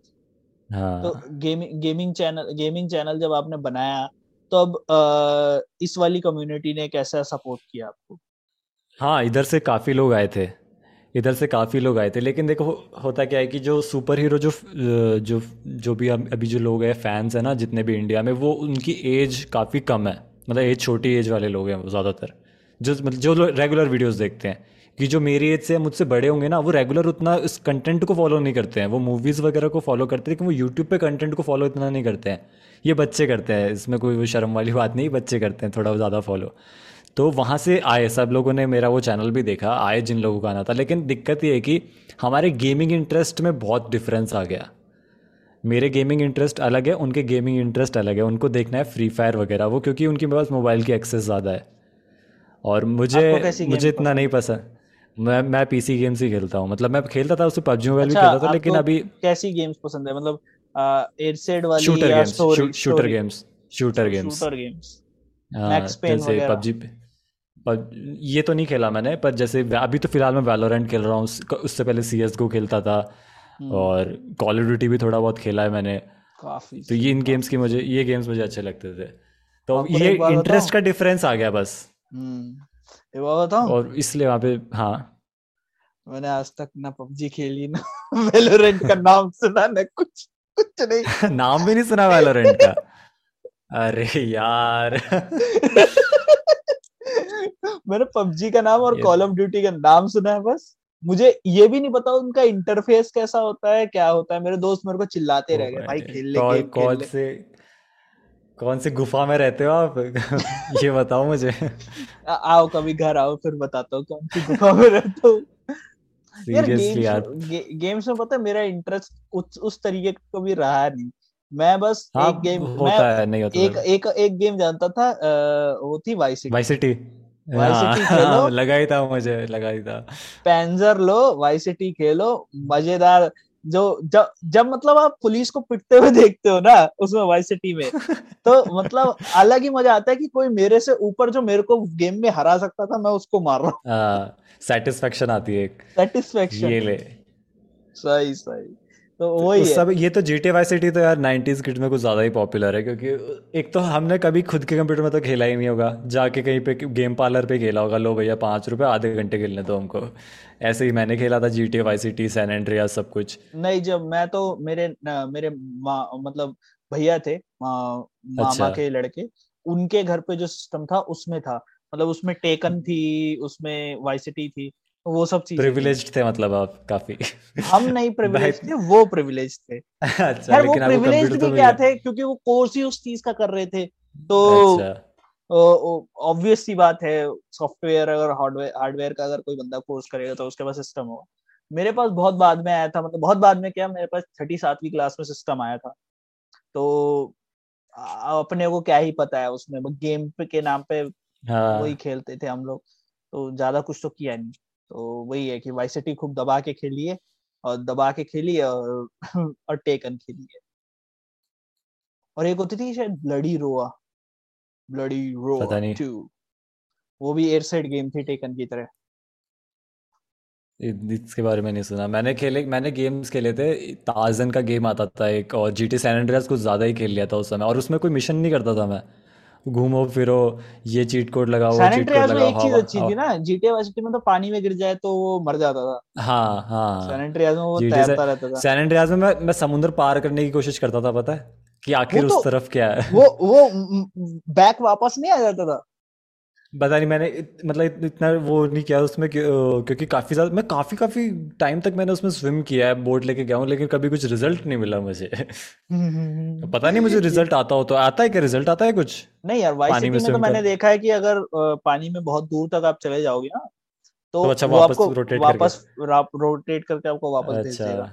हाँ। तो हाँ gaming gaming channel gaming channel जब आपने बनाया तो अब अ, इस वाली कम्युनिटी ने कैसा सपोर्ट किया आपको? हाँ इधर से काफ़ी लोग आए थे। इधर से काफ़ी लोग आए थे। लेकिन देखो होता क्या है कि जो सुपर हीरो जो जो जो भी अभी जो लोग हैं फैंस हैं ना, जितने भी इंडिया में, वो उनकी एज काफ़ी कम है। मतलब एज छोटी एज वाले लोग हैं ज़्यादातर। जो मतलब जो रेगुलर वीडियोस देखते हैं, कि जो मेरी एज से मुझसे बड़े होंगे ना, वो रेगुलर उतना इस कंटेंट को फॉलो नहीं करते हैं। वो मूवीज़ वगैरह को फॉलो करते हैं लेकिन वो यूट्यूब पे कंटेंट को फॉलो इतना नहीं करते हैं। ये बच्चे करते हैं, इसमें कोई शर्म वाली बात नहीं, बच्चे करते हैं, थोड़ा ज़्यादा फॉलो तो वहाँ से आए सब लोगों ने मेरा वो चैनल भी देखा आए जिन लोगों का आना था। लेकिन दिक्कत ये है कि हमारे गेमिंग इंटरेस्ट में बहुत डिफरेंस आ गया। मेरे गेमिंग इंटरेस्ट अलग है उनके गेमिंग इंटरेस्ट अलग है। उनको देखना है फ्री फायर वगैरह वो क्योंकि उनके पास मोबाइल की एक्सेस ज़्यादा है। और मुझे मुझे इतना नहीं पसंद। मैं मैं पीसी गेम्स ही खेलता हूँ। मतलब मैं खेलता था उससे पबजी मोबाइल भी अच्छा खेलता था लेकिन अभी कैसी गेम्स पसंद है? मतलब एडसेड वाली shooter games shooter games shooter games shooter games Max Payne जैसे वगैरह। पबजी पे पर ये तो नहीं खेला मैंने पर जैसे अभी तो फ़िलहाल मैं वैलोरेंट खेल रहा हूँ उस- उससे पहले सी एस गो खेलता था हम्म। और कॉल ऑफ़ ड्यूटी भी थोड़ा बहुत खेला है मैंने। काफ़ी तो ये इन गेम्स की मुझे ये गेम्स मुझे अच्छे लगते थे। तो ये इंटरेस्ट का डिफरेंस आ गया बस। हम्म बताऊँ? और इसलिए वहाँ पे हाँ। मैंने आज तक ना पबजी खेली ना <laughs> वेलोरेंट का नाम सुना ना कुछ कुछ नहीं। <laughs> नाम भी नहीं सुना वेलोरेंट का। अरे यार। <laughs> मैंने पबजी का नाम और कॉल ऑफ़ ड्यूटी का नाम सुना है बस। मुझे ये भी नहीं पता उनका इंटरफेस कैसा होता है क्या होता है। मेरे दोस्त मेरे को चिल्लाते रह गए भाई भाई खेल ले गेम कौन से कौन से गुफा में रहते हो आप? <laughs> ये बताओ मुझे। आ, आओ कभी घर आओ फिर बताता हूँ कौन सी गुफा में रहता हूँ। यार सीरियसली गेम्स यार गे, गेम्स में पता है मेरा इंटरेस्ट उस उस तरीके का कभी रहा नहीं। मैं बस हाँ एक गेम मैं होता है नहीं होता एक तो। एक एक गेम जानता था अ, वो थी वाई सिटी वाई हाँ खेलो। हाँ लगा ही था मुझे लगा ही था। पैंजर लो वाई सिटी खेलो। मज़ेदार। जो जब जब मतलब आप पुलिस को पिटते हुए देखते हो ना उसमें वाई सिटी में <laughs> तो मतलब अलग ही मज़ा आता है कि कोई मेरे से ऊपर जो मेरे को गेम में हरा सकता था मैं उसको मार रहा हूँ। सेटिस्फेक्शन आती है सेटिस्फेक्शन ये ले। सही सही। तो तो वही उस सब ये तो जी टी वाई सिटी तो यार 90s किड में कुछ ज़्यादा ही पॉपुलर है क्योंकि एक तो हमने कभी खुद के कंप्यूटर में तो खेला ही नहीं होगा। जाके कहीं पे गेम पार्लर पे खेला होगा लो भैया पाँच रुपए आधे घंटे खेलने दो हमको। ऐसे ही मैंने खेला था G T Y city San Andreas सब कुछ। नहीं जब मैं तो मेरे न, मेरे मा, मतलब भैया थे मा, मामा अच्छा। के लड़के उनके घर पे जो सिस्टम था उसमें था। मतलब उसमें टेकन थी उसमें वाई सिटी थी। वो सब चीज़ें थी प्रिविलेज्ड थे मतलब आप काफ़ी। हम नहीं प्रिविलेज थे वो प्रिविलेज थे। अच्छा खैर वो प्रिविलेज कंप्यूटर भी तो क्या थे? क्योंकि वो कोर्स ही उस चीज़ का कर रहे थे। तो अच्छा। ऑब्वियस सी बात है सॉफ्टवेयर अगर हार्डवेयर हार्डवेयर का अगर कोई बंदा कोर्स करेगा तो उसके पास सिस्टम होगा। मेरे पास बहुत बाद में आया था मतलब बहुत बाद में क्या मेरे पास छठी सातवीं क्लास में सिस्टम आया था। तो अपने को क्या ही पता है उसमें गेम के नाम पे वही हाँ खेलते थे हम लोग। तो ज़्यादा कुछ तो किया नहीं। तो वही है कि वाई सिटी खूब दबा के खेलिए और दबा के खेलिए और <laughs> और टेकन खेलिए। और एक होती थी शायद ब्लडी रोआ ब्लडी रोआ टू वो भी एयर साइड गेम थी टेकन की तरह। इसके बारे में नहीं सुना। मैंने खेले मैंने गेम्स खेले थे। ताजन का गेम आता था एक और। जी टी सैन एंड्रियास कुछ ज़्यादा ही खेल लिया था उस समय। और उसमें कोई मिशन नहीं करता था मैं। घूमो फिरो ये चीट कोड लगाओ सैन एंड्रियास में एक चीज़ अच्छी थी ना जीटीए वाइस सिटी में तो पानी में गिर जाए तो वो मर जाता था। हाँ हाँ। सैन एंड्रियास में वो तैरता रहता था। सैन एंड्रियास में मैं मैं समुद्र पार करने की कोशिश करता था पता है? कि आखिर उस तो, तरफ़ क्या है? वो वो बैक वापस नहीं आ जाता था? पता नहीं मैंने इत, मतलब इतना वो नहीं किया उसमें क्योंकि काफ़ी ज़्यादा मैं काफ़ी काफ़ी टाइम तक मैंने उसमें स्विम किया है बोट लेके गया हूँ लेकिन कभी कुछ रिज़ल्ट नहीं मिला मुझे। <laughs> पता नहीं मुझे रिज़ल्ट आता हो तो आता है क्या? रिज़ल्ट आता है कुछ? नहीं यार सिटी में, में तो मैंने देखा है कि अगर पानी में बहुत दूर तक आप चले जाओगे ना तो, तो अच्छा वापस रोटेट वापस रोटेट करके आपको वापस भेज अच्छा। देगा।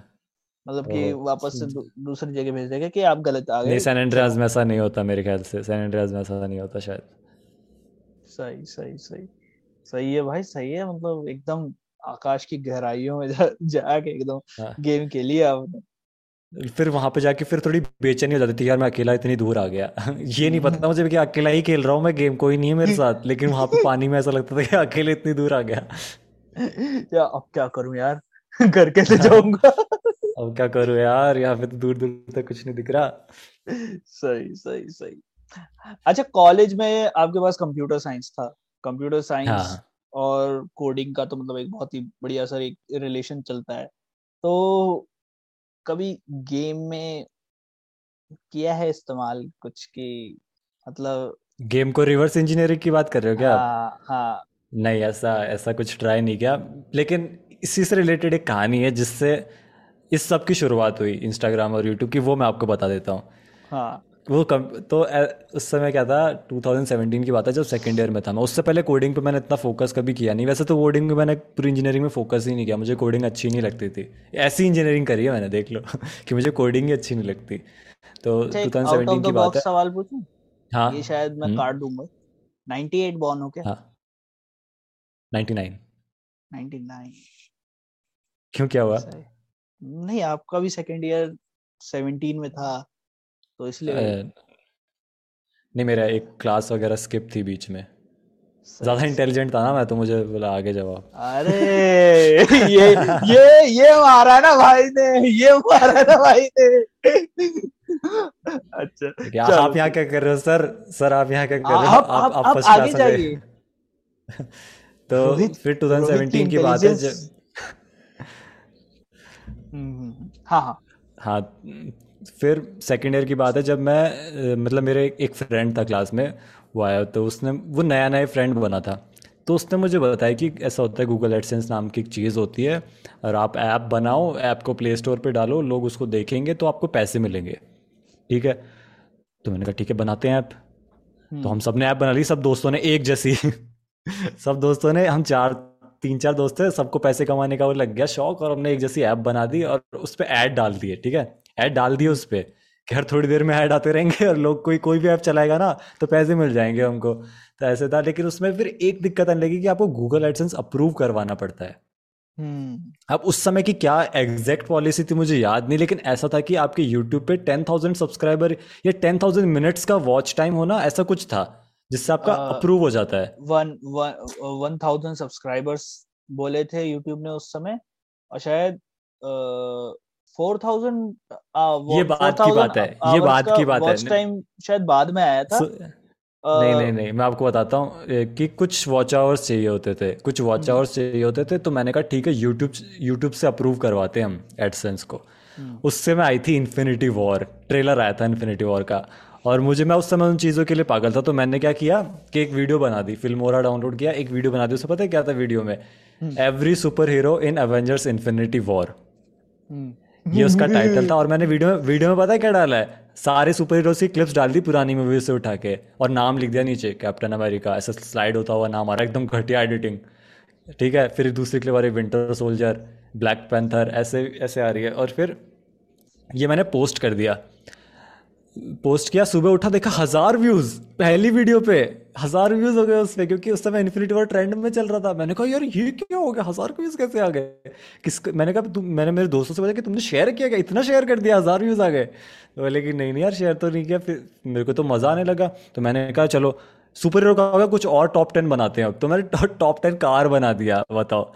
मतलब कि वापस दूसरी जगह भेज देगा कि आप गलत आ गए। नहीं सैन एंड्रियास में ऐसा नहीं होता मेरे ख्याल से। सैन एंड्रियास में ऐसा नहीं होता शायद। सही सही सही। सही है भाई सही है। मतलब एकदम आकाश की गहराइयों में जा, जाके एकदम हाँ। गेम खेली आपने। फिर वहाँ पे जाके फिर थोड़ी बेचैनी हो जाती थी यार मैं अकेला इतनी दूर आ गया। <laughs> ये नहीं पता मुझे कि अकेला ही खेल रहा हूँ मैं गेम कोई नहीं है मेरे <laughs> साथ। लेकिन वहाँ पे पानी में ऐसा लगता था कि अकेले इतनी दूर आ गया। या अब क्या करूँ यार? <laughs> घर कैसे जाऊँगा? अब क्या करूँ यार? यहाँ पे तो दूर दूर तक कुछ नहीं दिख रहा। सही सही सही। अच्छा कॉलेज में आपके पास कंप्यूटर साइंस था। कंप्यूटर साइंस हाँ. और कोडिंग का तो मतलब एक बहुत ही बढ़िया सर एक रिलेशन चलता है। तो कभी गेम में किया है इस्तेमाल कुछ की मतलब गेम को रिवर्स इंजीनियरिंग की बात कर रहे हो क्या हाँ, हाँ। नहीं ऐसा ऐसा कुछ ट्राई नहीं किया। लेकिन इसी से रिलेटेड एक कहानी है जिससे इस सब की शुरुआत हुई इंस्टाग्राम और यूट्यूब की वो मैं आपको बता देता हूँ। हाँ। वो कम तो उस समय क्या था 2017 की बात है जब सेकेंड ईयर में था मैं। उससे पहले कोडिंग पे मैंने इतना फोकस कभी किया नहीं। वैसे तो कोडिंग में मैंने पूरी इंजीनियरिंग में फोकस ही नहीं किया। मुझे कोडिंग अच्छी नहीं लगती थी। ऐसी इंजीनियरिंग करी है मैंने देख लो <laughs> कि मुझे कोडिंग ही अच्छी नहीं लगती। तो टू थाउज़ेंड सेवेंटीन की बात है। सवाल पूछूँ? हाँ। ये शायद मैं हम्म। काट दूँगा। 98 बॉर्न हो क्या? हाँ। 99 99 क्यों क्या हुआ? नहीं आपका भी सेकेंड ईयर 17 में था। तो इसलिए नहीं मेरा एक क्लास वगैरह स्किप थी बीच में। ज़्यादा इंटेलिजेंट था ना मैं तो मुझे बोला आगे जवाब अरे <laughs> ये ये ये मारा ना भाई ने ये मारा ना भाई ने। अच्छा आप यहाँ क्या कर रहे हो सर? सर आप यहाँ क्या कर रहे हो? आप आप, आप, आप आगे जाइए। <laughs> तो फिर 2017 की बात है जब हम्म, हम्म, हम्म। हाँ हाँ। हाँ फिर सेकेंड ईयर की बात है, जब मैं मतलब मेरे एक फ्रेंड था क्लास में, वो आया तो उसने, वो नया नया फ्रेंड बना था। तो उसने मुझे बताया कि ऐसा होता है गूगल एडसेंस नाम की एक चीज़ होती है, और आप ऐप बनाओ ऐप को प्ले स्टोर पर डालो, लोग उसको देखेंगे तो आपको पैसे मिलेंगे। ठीक है? तो मैंने कहा, ठीक है, बनाते हैं ऐप तो हम सबने ऐप बना ली, सब दोस्तों ने एक जैसी। <laughs> सब दोस्तों ने, हम चार, तीन चार दोस्त थे, सबको पैसे कमाने का वो लग गया, शौक, और हमने एक जैसी ऐप बना दी, और उस पर ऐड डाल दिए, ठीक है? ऐड डाल दिए उस पर खैर थोड़ी देर में ऐड आते रहेंगे और लोग कोई कोई भी ऐप चलाएगा ना तो पैसे मिल जाएँगे हमको। तो ऐसे था लेकिन उसमें फिर एक दिक्कत आने लगी कि आपको गूगल एडसेंस अप्रूव करवाना पड़ता है। हम्म। अब उस समय की क्या एग्जैक्ट पॉलिसी थी मुझे याद नहीं लेकिन ऐसा था कि आपके यूट्यूब पे टेन थाउज़ेंड सब्सक्राइबर या टेन थाउज़ेंड मिनट्स का वॉच टाइम होना ऐसा कुछ था जिससे आपका अप्रूव हो जाता है। वन वन थाउज़ेंड सब्सक्राइबर्स बोले थे यूट्यूब ने उस समय और शायद फोर थाउज़ेंड ये बात की बात है ये बात की बात है टाइम शायद बाद में आया था। नहीं नहीं नहीं मैं आपको बताता हूँ कि कुछ वॉच आवर्स चाहिए होते थे कुछ वॉच आवर्स हम्म। चाहिए होते थे तो मैंने कहा ठीक है यूट्यूब यूट्यूब से अप्रूव करवाते हैं हम एडसेंस को। हम्म। उससे मैं आई थी इन्फिनिटी वॉर ट्रेलर आया था इन्फिनिटी वॉर का और मुझे मैं उस समय उन चीज़ों के लिए पागल था तो मैंने क्या किया कि एक वीडियो बना दी फिल्मोरा डाउनलोड किया एक वीडियो बना दी उससे पता है क्या था वीडियो में? Every superhero in Avengers Infinity War ये उसका टाइटल था और मैंने वीडियो में वीडियो में पता क्या डाला है? सारे सुपर हीरोज की क्लिप्स डाल दी पुरानी मूवी से उठा के और नाम लिख दिया नीचे कैप्टन अमेरिका ऐसा स्लाइड होता हुआ नाम आ रहा है, एकदम घटिया एडिटिंग ठीक है, फिर दूसरी क्लिप आ रही विंटर सोल्जर ब्लैक पैंथर ऐसे ऐसे आ रही है। और फिर ये मैंने पोस्ट कर दिया। पोस्ट किया, सुबह उठा, देखा हज़ार व्यूज़ पहली वीडियो पे। हज़ार व्यूज़ हो गए उस पर क्योंकि उस समय इन्फिनिटी वॉर ट्रेंड में चल रहा था। मैंने कहा, यार, ये क्या हो गया? हज़ार व्यूज़ कैसे आ गए? किस, मैंने कहा, तुम, मैंने मेरे दोस्तों से बोला कि तुमने शेयर किया गया इतना शेयर कर दिया, हज़ार व्यूज़ आ गए. तो बोले कि, नहीं नहीं यार शेयर तो नहीं किया। फिर मेरे को तो मज़ा आने लगा। तो मैंने कहा, चलो सुपर हीरो का कुछ और टॉप टेन बनाते हैं अब। तो मैंने टॉप टेन कार बना दिया, बताओ।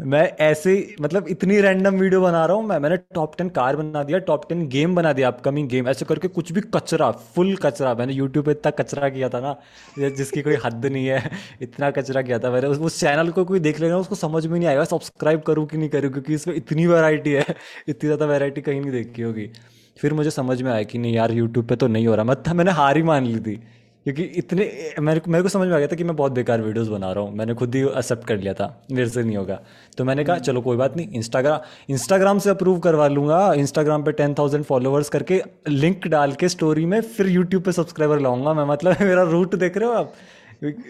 मैं ऐसे मतलब इतनी रैंडम वीडियो बना रहा हूँ, मैं, मैंने टॉप टेन कार बना दिया टॉप टेन गेम बना दिया अपकमिंग गेम ऐसे करके कुछ भी कचरा फुल कचरा, मैंने यूट्यूब पे इतना कचरा किया था ना जिसकी कोई हद नहीं है, <laughs> इतना कचरा किया था मैंने, उस चैनल को कोई देख लेगा, उसको समझ में नहीं आएगा सब्सक्राइब करूँ कि नहीं करूँ, क्योंकि इसमें इतनी वैरायटी है, <laughs> इतनी ज़्यादा वैरायटी कहीं नहीं देखी होगी। फिर मुझे समझ में आया कि नहीं यार यूट्यूब पे तो नहीं हो रहा मतलब मैंने हार ही मान ली थी। क्योंकि इतने मेरे को मेरे को समझ में आ गया था कि मैं बहुत बेकार वीडियोस बना रहा हूँ। मैंने खुद ही एक्सेप्ट कर लिया था। मेरे से नहीं होगा। तो मैंने कहा चलो कोई बात नहीं। इंस्टाग्राम इंस्टाग्राम से अप्रूव करवा लूँगा। इंस्टाग्राम पे टेन थाउज़ेंड फॉलोअर्स करके लिंक डाल के स्टोरी में फिर यूट्यूब पे सब्सक्राइबर लाऊँगा। मैं मतलब <laughs> मेरा रूट देख रहे हो आप?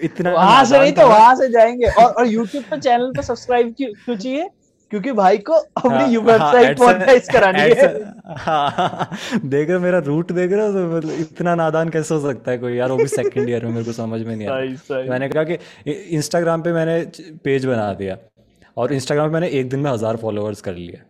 इतना वहाँ से नहीं तो वहाँ से जाएँगे। और और यूट्यूब पे चैनल पे सब्सक्राइब क्यों चाहिए? क्योंकि भाई को अपनी वेबसाइट हाँ, मोनेटाइज हाँ, करानी है। हाँ, देख रहे मेरा रूट देख रहे हो? तो मतलब इतना नादान कैसे हो सकता है कोई यार? वो भी सेकंड ईयर में मेरे को समझ में नहीं आया मैंने कहा कि इंस्टाग्राम पे मैंने पेज बना दिया और इंस्टाग्राम पे मैंने एक दिन में हज़ार फॉलोअर्स कर लिया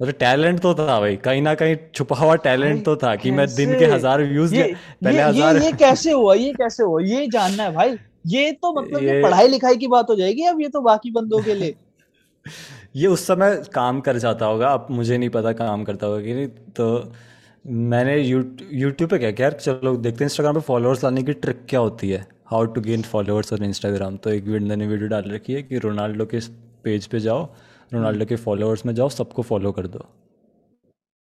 मतलब टैलेंट तो था भाई कहीं ना कहीं छुपा हुआ टैलेंट तो था कि मैं दिन के हज़ार व्यूज़ पहले हज़ार ये, ये कैसे हुआ? ये कैसे हुआ? ये जानना है भाई। ये तो मतलब ये पढ़ाई लिखाई की बात हो जाएगी अब ये तो बाकी बंदों के लिए। <laughs> ये उस समय काम कर जाता होगा, अब मुझे नहीं पता काम करता होगा कि नहीं तो मैंने यूट्यूब पे क्या क्या, चलो देखते हैं इंस्टाग्राम पे फॉलोअर्स लाने की ट्रिक क्या होती है how to gain followers on Instagram तो एक वीडियो ने वीडियो डाल रखी है कि रोनाल्डो के पेज पे जाओ, रोनाल्डो के फॉलोअर्स में जाओ, सबको फॉलो कर दो।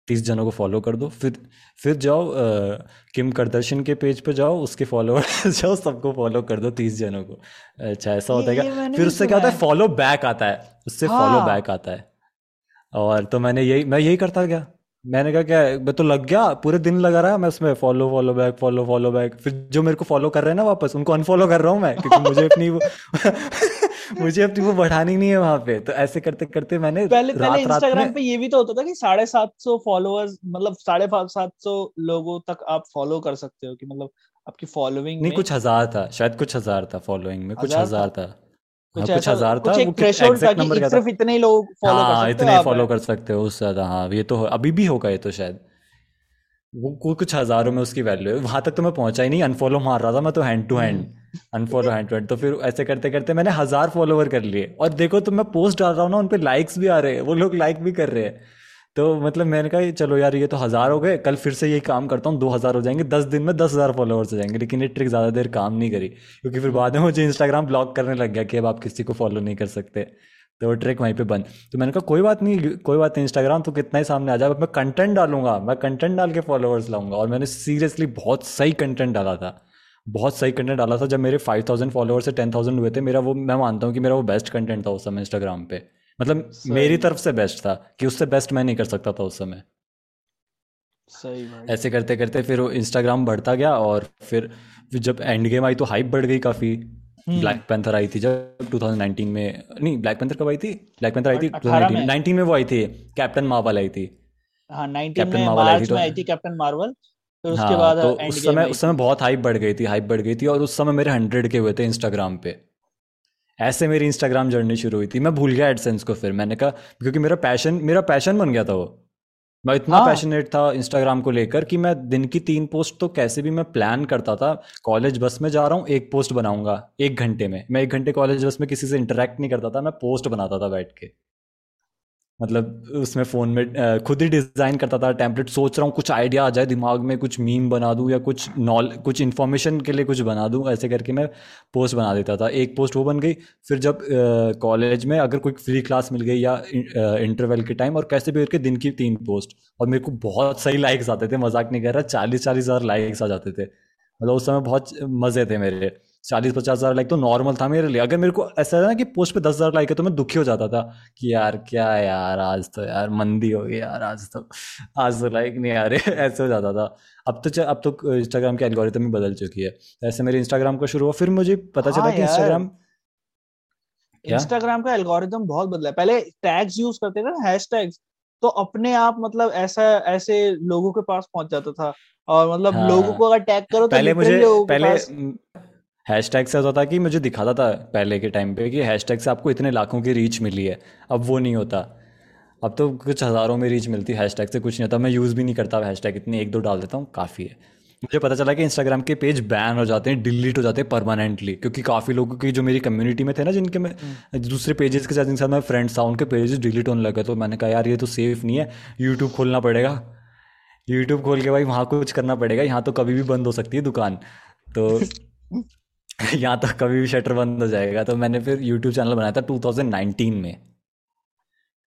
तीस जनों को फॉलो कर दो। फिर फिर जाओ आ, किम करदर्शन के पेज पे जाओ उसके फॉलोअर <laughs> जाओ सबको फॉलो कर दो तीस जनों को। अच्छा ऐसा होता है क्या? फिर उससे क्या होता है? फॉलो बैक आता है। उससे फॉलो बैक आता है। और तो मैंने यही मैं यही करता गया मैंने कहा क्या मैं तो लग गया पूरे दिन लगा रहा मैं उसमें। Follow follow back follow follow back फिर जो मेरे को फॉलो कर रहे हैं ना वापस उनको अनफॉलो कर रहा हूँ मैं क्योंकि मुझे <laughs> अपनी मुझे अपनी वो बढ़ानी नहीं है वहाँ पे। तो ऐसे करते करते मैंने पहले रात, पहले इंस्टाग्राम पे ये भी तो होता था कि साढ़े सात सौ फॉलोअर्स मतलब साढ़े सात सौ लोगों तक आप फॉलो कर सकते हो कि मतलब आपकी फॉलोइंग नहीं कुछ हज़ार था शायद कुछ हज़ार था फॉलोइंग में कुछ हज़ार था? कुछ, हाँ, कुछ हज़ार था कुछ एग्जैक्ट नंबर क्या सिर्फ़ इतने ही लोग फॉलो हाँ, कर सकते इतने फॉलो कर सकते हो उससे ज़्यादा हाँ ये तो अभी भी होगा ये तो शायद। वो कुछ हज़ारों में उसकी वैल्यू है। वहाँ तक तो मैं पहुँचा ही नहीं अनफॉलो मार रहा था मैं तो hand to hand unfollow hand to तो फिर ऐसे करते करते मैंने हज़ार फॉलोवर कर लिए। और देखो तो मैं पोस्ट डाल रहा हूँ ना, उन पर लाइक्स भी आ रहे हैं, वो लोग लाइक भी कर रहे हैं। तो मतलब मैंने कहा, चलो यार, ये तो हज़ार हो गए, कल फिर से यही काम करता हूँ, दो हज़ार हो जाएँगे, दस दिन में दस हज़ार फॉलोअर्स हो जाएँगे। लेकिन ये ट्रिक ज़्यादा देर काम नहीं करी, क्योंकि फिर बाद में मुझे इंस्टाग्राम ब्लॉक करने लग गया कि अब आप किसी को फॉलो नहीं कर सकते। तो वो ट्रिक वहीं पे बंद। तो मैंने कहा, कोई बात नहीं, कोई बात नहीं इंस्टाग्राम तो कितना ही सामने आ जाए मैं कंटेंट डालूँगा, मैं कंटेंट डाल के फॉलोअर्स लाऊँगा। और मैंने सीरियसली बहुत सही कंटेंट डाला था। बहुत सही कंटेंट डाला था। जब मेरे फाइव थाउज़ेंड फॉलोअर से टेन थाउज़ेंड हुए थे मेरा वो मैं मानता हूँ कि मेरा वो बेस्ट कंटेंट था उस समय इंस्टाग्राम पे। मतलब सही. मेरी तरफ़ से बेस्ट था कि उससे बेस्ट मैं नहीं कर सकता था उस समय। सही ऐसे करते करते फिर वो इंस्टाग्राम बढ़ता गया और फिर जब एंड गेम आई तो हाइप बढ़ गई काफ़ी। ब्लैक। पैंथर आई थी जब 2019 में नहीं ब्लैक पैंथर कब आई थी? ब्लैक पैंथर आई थी 2019 19 में वो आई थी। कैप्टन मार्वल आई थी। हाँ 19 कैप्टन मार्वल आई थी तो आई थी कैप्टन मार्वल फिर उसके हाँ, बाद तो उस समय उस समय बहुत हाइप बढ़ गई थी हाइप बढ़ गई थी और उस समय मेरे हंड्रेड के हुए थे इंस्टाग्राम पे। ऐसे मेरी इंस्टाग्राम जर्नी शुरू हुई थी। मैं भूल गया एडसेंस को फिर। मैंने कहा क्योंकि मेरा पैशन मेरा पैशन बन गया था वो। मैं इतना हाँ। पैशनेट था इंस्टाग्राम को लेकर कि मैं दिन की तीन पोस्ट तो कैसे भी मैं प्लान करता था। कॉलेज बस में जा रहा हूँ एक पोस्ट बनाऊँगा एक घंटे में। मैं एक घंटे कॉलेज बस में किसी से इंटरेक्ट नहीं करता था मैं पोस्ट बनाता था बैठ के। मतलब उसमें फ़ोन में खुद ही डिज़ाइन करता था टेम्पलेट सोच रहा हूँ कुछ आइडिया आ जाए, दिमाग में कुछ मीम बना दूँ या कुछ नॉल कुछ इन्फॉर्मेशन के लिए कुछ बना दूँ, ऐसे करके मैं पोस्ट बना देता था। एक पोस्ट वो बन गई, फिर जब कॉलेज में अगर कोई फ्री क्लास मिल गई या इंटरवल के टाइम और कैसे भी करके दिन की तीन पोस्ट और मेरे को बहुत सही लाइक्स आते थे, मज़ाक नहीं कर रहा, चालीस चालीस हज़ार लाइक्स आ जाते थे। मतलब उस समय बहुत मज़े थे मेरे। चालीस पचास हज़ार लाइक तो नॉर्मल था मेरे लिए। अगर मेरे को ऐसा था ना कि पोस्ट पे दस हज़ार लाइक है तो मैं दुखी हो जाता था कि यार क्या यार आज तो यार मंदी हो गई यार आज तो आज तो लाइक नहीं आ रहे <laughs> ऐसे हो जाता था। अब तो अब तो इंस्टाग्राम की एल्गोरिथम ही बदल चुकी है। ऐसे मेरे इंस्टाग्राम का शुरू हुआ फिर मुझे पता चला हाँ कि इंस्टाग्राम इंस्टाग्राम का एल्गोरिथम बहुत बदला है। पहले टैग्स यूज़ करते थे ना हैश टैग्स तो अपने आप मतलब ऐसा ऐसे लोगों के पास पहुँच जाता था। और मतलब हाँ, लोगों को अगर टैग करो तो पहले मुझे पहले हैशटैग से होता था कि मुझे दिखाता था पहले के टाइम पे कि हैशटैग से आपको इतने लाखों की रीच मिली है। अब वो नहीं होता। अब तो कुछ हज़ारों में रीच मिलती है हैशटैग से, कुछ नहीं होता। मैं यूज़ भी नहीं करता हैशटैग इतनी एक दो डाल देता हूँ, काफ़ी है। मुझे पता चला कि इंस्टाग्राम के पेज बैन हो जाते हैं डिलीट हो जाते हैं परमानेंटली क्योंकि काफ़ी लोगों की जो मेरी कम्युनिटी में थे ना, जिनके मैं। दूसरे पेजेस के साथ, जिनके साथ मैं फ्रेंड्स था, उनके पेजेस डिलीट होने लगे तो मैंने कहा, यार, ये तो सेफ़ नहीं है। यूट्यूब खोलना पड़ेगा। यूट्यूब खोल के भाई वहाँ कुछ करना पड़ेगा। यहाँ तो कभी भी बंद हो सकती है दुकान। तो <laughs> यहाँ तो कभी भी शटर बंद हो जाएगा। तो मैंने फिर यूट्यूब चैनल बनाया था 2019 में।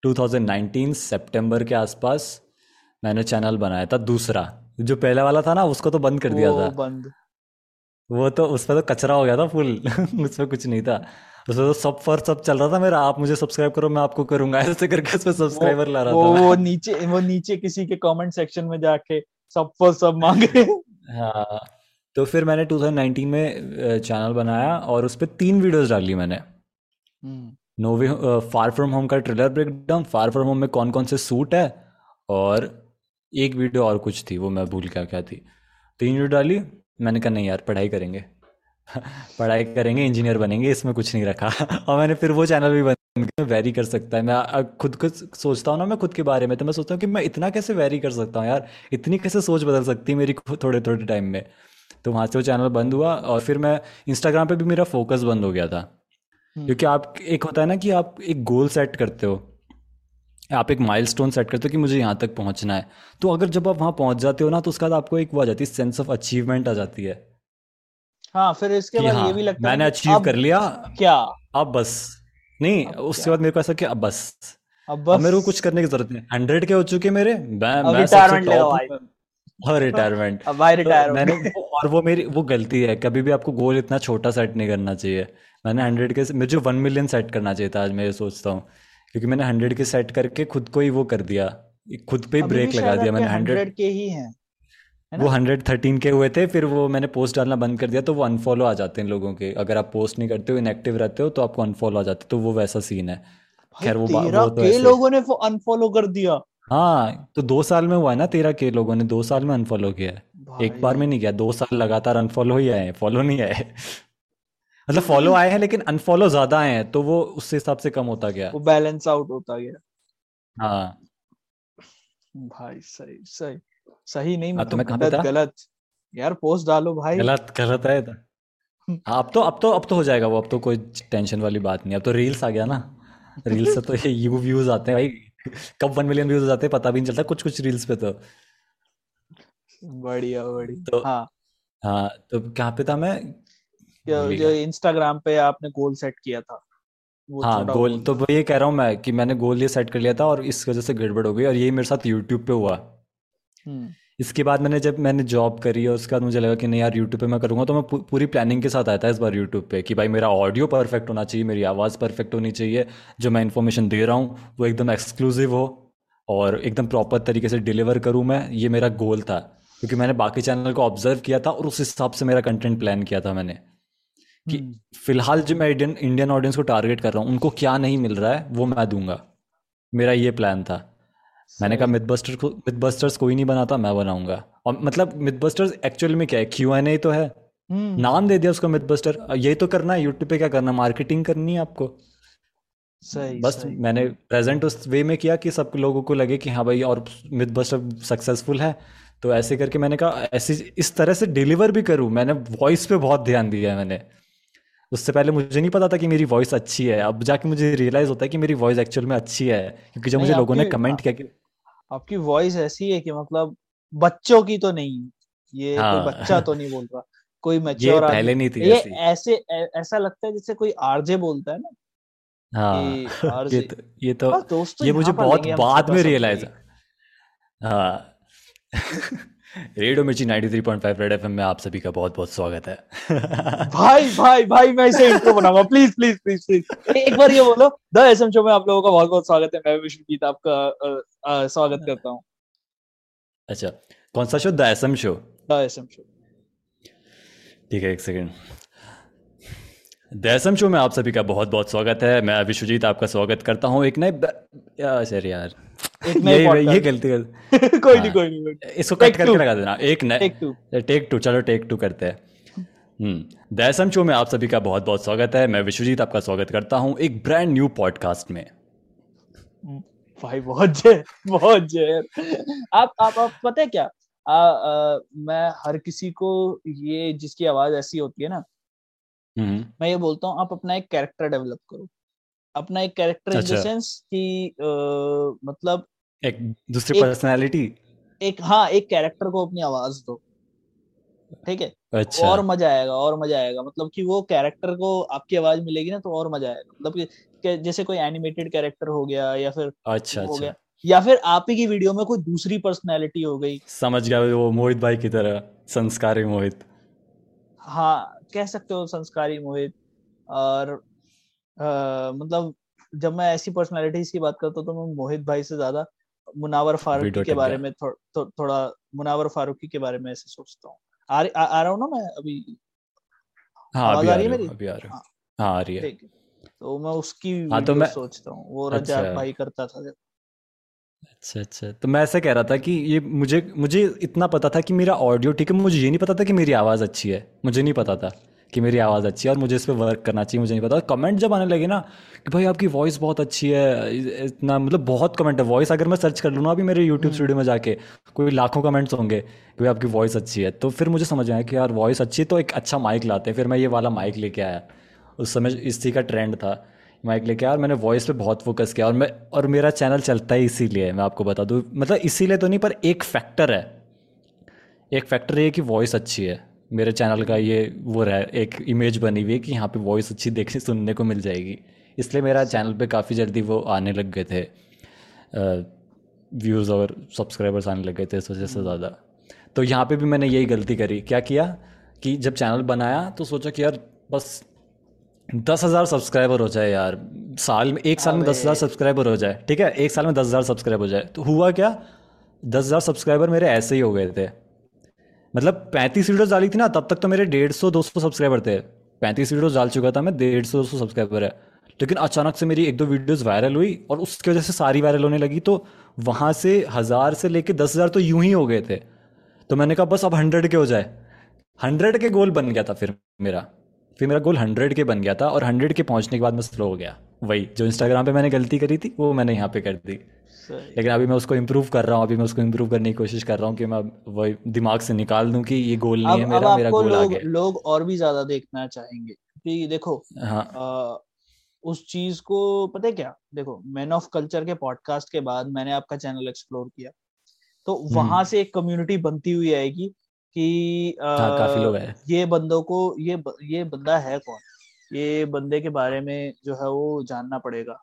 2019 सितंबर के आसपास मैंने चैनल बनाया था दूसरा। जो पहले वाला था ना उसको तो बंद कर दिया था। बंद। वो तो उस पर तो कचरा हो गया था फुल <laughs> उसमें कुछ नहीं था। उसमें तो सब फॉर सब चल रहा था मेरा। आप मुझे सब्सक्राइब करो मैं आपको करूँगा। <laughs> ऐसे करके उसमें सब्सक्राइबर ला रहा वो, था वो नीचे वो नीचे किसी के कमेंट सेक्शन में जाके सब फॉर सब मांगे। हाँ। तो फिर मैंने 2019 में चैनल बनाया और उस पर तीन वीडियोस डाली मैंने। No way far from home का trailer breakdown far from home में कौन कौन से सूट है और एक वीडियो और कुछ थी वो मैं भूल क्या क्या थी। तीन वीडियो डाली मैंने कहा नहीं यार पढ़ाई करेंगे। <laughs> पढ़ाई करेंगे इंजीनियर बनेंगे इसमें कुछ नहीं रखा। <laughs> और मैंने फिर वो चैनल भी बंद वेरी कर सकता है। मैं खुद को सोचता हूँ ना मैं खुद के बारे में तो मैं सोचता हूँ कि मैं इतना कैसे वेरी कर सकता हूँ यार? इतनी कैसे सोच बदल सकती है मेरी थोड़े थोड़े टाइम में? तो वहाँ से वो चैनल बंद हुआ और फिर मैं इंस्टाग्राम पे भी मेरा फोकस बंद हो गया था। हम्म। क्योंकि आप एक होता है ना कि आप एक गोल सेट करते हो। आप एक माइलस्टोन सेट करते हो कि मुझे यहाँ तक पहुँचना है। तो अगर जब आप वहाँ पहुँच जाते हो ना तो उसके बाद आपको एक वो आ जाती है सेंस ऑफ़ अचीवमेंट आ जाती है। हाँ फिर इसके बाद हाँ, ये भी लगता मैंने अचीव कर लिया क्या? अब बस। नहीं उसके बाद मेरे को ऐसा कि अब बस। अब बस अब मेरे को कुछ करने की ज़रूरत नहीं। हंड्रेड के हो चुके मेरे मैं मैं और रिटायरमेंट अब भाई रिटायर मैंने और वो मेरी वो गलती है कभी भी आपको गोल इतना छोटा सेट नहीं करना चाहिए। मैंने हंड्रेड के मुझे वन मिलियन सेट करना चाहिए था आज मैं ये सोचता हूँ। क्योंकि मैंने हंड्रेड के सेट करके खुद को ही वो कर दिया। खुद पे ही ब्रेक लगा दिया मैंने हंड्रेड के ही हैं वो हंड्रेड थर्टीन के हुए थे फिर वो मैंने पोस्ट डालना बंद कर दिया तो वो अनफॉलो आ जाते हैं लोगों के। अगर आप पोस्ट नहीं करते हो इनएक्टिव रहते हो तो आपको अनफॉलो आ जाते तो वो वैसा सीन है। खैर वो, वो तो के लोगों ने अनफॉलो कर दिया। हाँ तो दो साल में हुआ है ना तेरह के लोगों ने दो साल में अनफॉलो किया है। एक बार में नहीं किया दो साल लगातार अनफॉलो ही आए फॉलो नहीं आए। मतलब फॉलो आए हैं लेकिन अनफॉलो ज़्यादा आए हैं तो वो उस हिसाब से कम होता गया। वो बैलेंस आउट होता गया। हाँ। भाई सही सही सही नहीं हाँ, मतलब गलत था? गलत। यार पोस्ट डालो भाई। गलत गलत है तो। हाँ, अब तो अब तो अब तो हो जाएगा वो अब तो कोई टेंशन वाली बात नहीं अब तो रील्स आ गया ना। <laughs> रील्स से तो ये यू व्यूज़ आते हैं भाई। कब वन मिलियन व्यूज़ हो हैं पता भी नहीं चलता कुछ कुछ रील्स पे तो। बढ़िया बढ़िया। तो हाँ। हाँ तो कहाँ पे था मैं? जो इंस्टाग्राम पे आपने गोल सेट किया था हाँ गोल तो वो ये कह रहा हूँ मैं कि मैंने गोल ये सेट कर लिया था और इस वजह से गड़बड़ हो गई और यही मेरे साथ यूट्यूब पे हुआ। हम्म। इसके बाद मैंने जब मैंने जॉब करी और उसके बाद मुझे लगा कि नहीं यार यूट्यूब पे मैं करूँगा तो मैं पूरी प्लानिंग के साथ आया था इस बार यूट्यूब पे कि भाई मेरा ऑडियो परफेक्ट होना चाहिए मेरी आवाज़ परफेक्ट होनी चाहिए। जो मैं इन्फॉर्मेशन दे रहा हूँ वो एकदम एक्सक्लूसिव हो और एकदम प्रॉपर तरीके से डिलीवर करूँ मैं ये मेरा गोल था। क्योंकि मैंने बाकी चैनल को ऑब्ज़र्व किया था और उस हिसाब से मेरा कंटेंट प्लान किया था मैंने। कि हम्म। फ़िलहाल जो मैं इंडियन इंडियन ऑडियंस को टारगेट कर रहा हूँ उनको क्या नहीं मिल रहा है वो मैं दूँगा। मेरा ये प्लान था। मैंने कहा मिथ बस्टर को मिथ बस्टर्स कोई नहीं बनाता मैं बनाऊँगा। और मतलब मिथ बस्टर्स एक्चुअल में क्या है? क्यू एन ए तो है। हम्म। नाम दे दिया उसको मिथ बस्टर यही तो करना है यूट्यूब पे क्या करना मार्केटिंग करनी है आपको। सही बस सही। मैंने प्रेजेंट उस वे में किया कि सब लोगों को लगे कि हाँ भाई और मिथ बस्टर सक्सेसफुल है। तो ऐसे करके मैंने कहा ऐसे इस तरह से डिलीवर भी करूँ मैंने वॉइस पे बहुत ध्यान दिया है मैंने। उससे पहले मुझे नहीं पता था कि मेरी वॉइस अच्छी है। अब जाके मुझे रियलाइज़ होता है कि मेरी वॉइस एक्चुअल में अच्छी है। क्योंकि जब मुझे लोगों ने कमेंट किया कि आपकी वॉइस ऐसी है कि मतलब बच्चों की तो नहीं ये हाँ। कोई बच्चा तो नहीं बोल रहा कोई <laughs> मैच्योर पहले नहीं थी ये ऐसे। ऐसा लगता है जैसे कोई आरजे बोलता है ना हाँ <laughs> ये तो ये तो दोस्तों ये मुझे बहुत बाद में रियलाइज़ हाँ। <laughs> रेडियो मिर्ची 93.5 रेड एफएम में आप सभी का बहुत बहुत स्वागत है। भाई भाई भाई मैं इसे इंट्रो बनाऊँगा। प्लीज़ प्लीज़ प्लीज़ प्लीज़ एक बार ये बोलो द एसएम शो में आप लोगों का बहुत बहुत स्वागत है। मैं विश्वजीत आपका स्वागत करता हूँ। अच्छा कौन सा show the S M show the S M show ठीक है एक सेकंड द एसएम शो में आप सभी का बहुत बहुत स्वागत है। मैं विश्वजीत आपका स्वागत करता हूँ। एक नए सर यार। ये ये गलती कर <laughs> कोई नहीं हाँ। कोई नहीं इसको कट करके लगा देना। एक नए टेक टू चलो टेक टू करते हैं। हम्म। दैसम शो में आप सभी का बहुत बहुत स्वागत है। मैं विश्वजीत आपका स्वागत करता हूँ एक ब्रांड न्यू पॉडकास्ट में। भाई बहुत जय बहुत जय आप आप आप पता है क्या? आ, आ, मैं हर किसी को ये जिसकी आवाज़ ऐसी होती है ना हम्म। मैं ये बोलता हूँ आप अपना एक कैरेक्टर डेवलप करो। अपना एक कैरेक्टर इन द सेंस कि मतलब एक दूसरी पर्सनालिटी एक हाँ एक कैरेक्टर को अपनी आवाज़ दो। ठीक है? अच्छा। और मज़ा आएगा और मज़ा आएगा। मतलब कि वो कैरेक्टर को आपकी आवाज़ मिलेगी ना तो और मज़ा आएगा। मतलब कि, कि जैसे कोई एनिमेटेड कैरेक्टर हो गया या फिर अच्छा हो अच्छा। गया या फिर आप ही की वीडियो में कोई दूसरी पर्सनैलिटी हो गई। समझ गया वो मोहित भाई की तरह संस्कारी मोहित। हाँ कह सकते हो संस्कारी मोहित। और मतलब जब मैं ऐसी पर्सनैलिटीज की बात करता हूँ तो मैं मोहित भाई से ज़्यादा मुनावर फारूकी के बारे में थो, थो, थोड़ा मुनावर फारूकी के बारे में ऐसे सोचता हूँ। आ, आ, आ रहा हूँ ना मैं अभी? हाँ अभी आ रही है मेरी? अभी आ रही हाँ। हाँ। आ रही है। तो मैं उसकी हाँ तो मैं सोचता हूँ वो अच्छा। भाई करता था अच्छा अच्छा। तो मैं ऐसे कह रहा था कि ये मुझे मुझे इतना पता था कि मेरा ऑडियो ठीक है मुझे ये नहीं पता था कि मेरी आवाज़ अच्छी है। मुझे नहीं पता था। कि मेरी आवाज़ अच्छी है और मुझे इस पर वर्क करना चाहिए मुझे नहीं पता। कमेंट जब आने लगे ना कि भाई आपकी वॉइस बहुत अच्छी है इतना मतलब बहुत कमेंट है। वॉइस अगर मैं सर्च कर लूँ ना अभी मेरे यूट्यूब हम्म। स्टूडियो में जाके कोई लाखों कमेंट्स होंगे कि भाई आपकी वॉइस अच्छी है। तो फिर मुझे समझ आया कि यार वॉइस अच्छी है तो एक अच्छा माइक लाते हैं। फिर मैं ये वाला माइक लेके आया। उस समय इसी का ट्रेंड था। माइक लेके आया और मैंने वॉइस पे बहुत फोकस किया। और मैं और मेरा चैनल चलता ही इसीलिए मैं आपको बता दूँ। मतलब इसीलिए तो नहीं पर एक फैक्टर है। एक फैक्टर ये कि वॉइस अच्छी है। मेरे चैनल का ये वो रहा एक इमेज बनी हुई है कि यहाँ पे वॉइस अच्छी देखने सुनने को मिल जाएगी। इसलिए मेरा चैनल पे काफ़ी जल्दी वो आने लग गए थे। व्यूज़ और सब्सक्राइबर्स आने लग गए थे इस वजह से ज़्यादा। तो यहाँ पे भी मैंने यही गलती करी। क्या किया कि जब चैनल बनाया तो सोचा कि यार बस दस हज़ार सब्सक्राइबर हो जाए यार। साल में एक साल में दस हज़ार सब्सक्राइबर हो जाए ठीक है? एक साल में दस हज़ार सब्सक्राइबर हो जाए। तो हुआ क्या? दस हज़ार सब्सक्राइबर मेरे ऐसे ही हो गए थे। मतलब पैंतीस वीडियोस डाली थी ना, तब तक तो मेरे डेढ़ सौ, दो सौ सब्सक्राइबर थे। पैंतीस वीडियोस डाल चुका था मैं, डेढ़ सौ, दो सौ सब्सक्राइबर है। लेकिन अचानक से मेरी एक दो वीडियोस वायरल हुई और उसकी वजह से सारी वायरल होने लगी तो वहाँ से हज़ार से लेके दस हज़ार तो यूँ ही हो गए थे। तो मैंने कहा, बस अब हंड्रेड के हो जाए। हंड्रेड के गोल बन गया था फिर मेरा। फिर मेरा गोल हंड्रेड के बन गया था और हंड्रेड के पहुँचने के बाद मैं स्लो हो गया। वही, जो इंस्टाग्राम पे मैंने गलती करी थी, वो मैंने यहाँ पे कर दी। लेकिन अभी मैं उसको इम्प्रूव कर रहा हूँ अभी मैं उसको इम्प्रूव करने की कोशिश कर रहा हूँ कि मैं वही दिमाग से निकाल दूँ कि ये गोल नहीं अब है अब मेरा मेरा गोल लोग आगे लोग और भी ज़्यादा देखना चाहेंगे क्योंकि देखो हाँ। आ, उस चीज़ को पता है क्या? देखो मैन ऑफ़ कल्चर के पॉडकास्ट के बाद मैंने आपका चैनल एक्सप्लोर किया। तो वहाँ हम्म से एक कम्युनिटी बनती हुई आएगी कि हाँ काफ़ी लोग हैं। ये बंदों को ये ये बंदा है कौन? ये बंदे के बारे में जो है वो जानना पड़ेगा।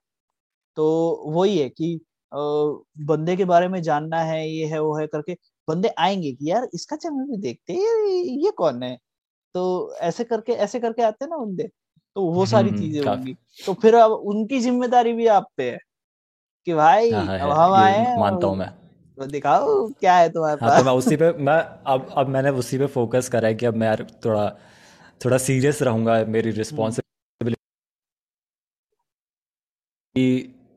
तो वही है कि बंदे के बारे में जानना है ये है वो है करके बंदे आएँगे कि यार इसका चैनल भी देखते हैं ये, ये कौन है? तो ऐसे करके ऐसे करके आते हैं ना बंदे तो वो सारी हम्म चीज़ें होंगी। तो फिर अब उनकी ज़िम्मेदारी भी आप पे है कि भाई हाँ हाँ अब हम आए मानता हूँ मैं। तो दिखाओ क्या है तुम्हारे हाँ तो मैं पास। उसी पे मैं अब अब मैंने उसी पे फोकस करा है कि अब मैं यार थोड़ा थोड़ा सीरियस रहूँगा मेरी हम्म। रिस्पॉन्सिबिलिटी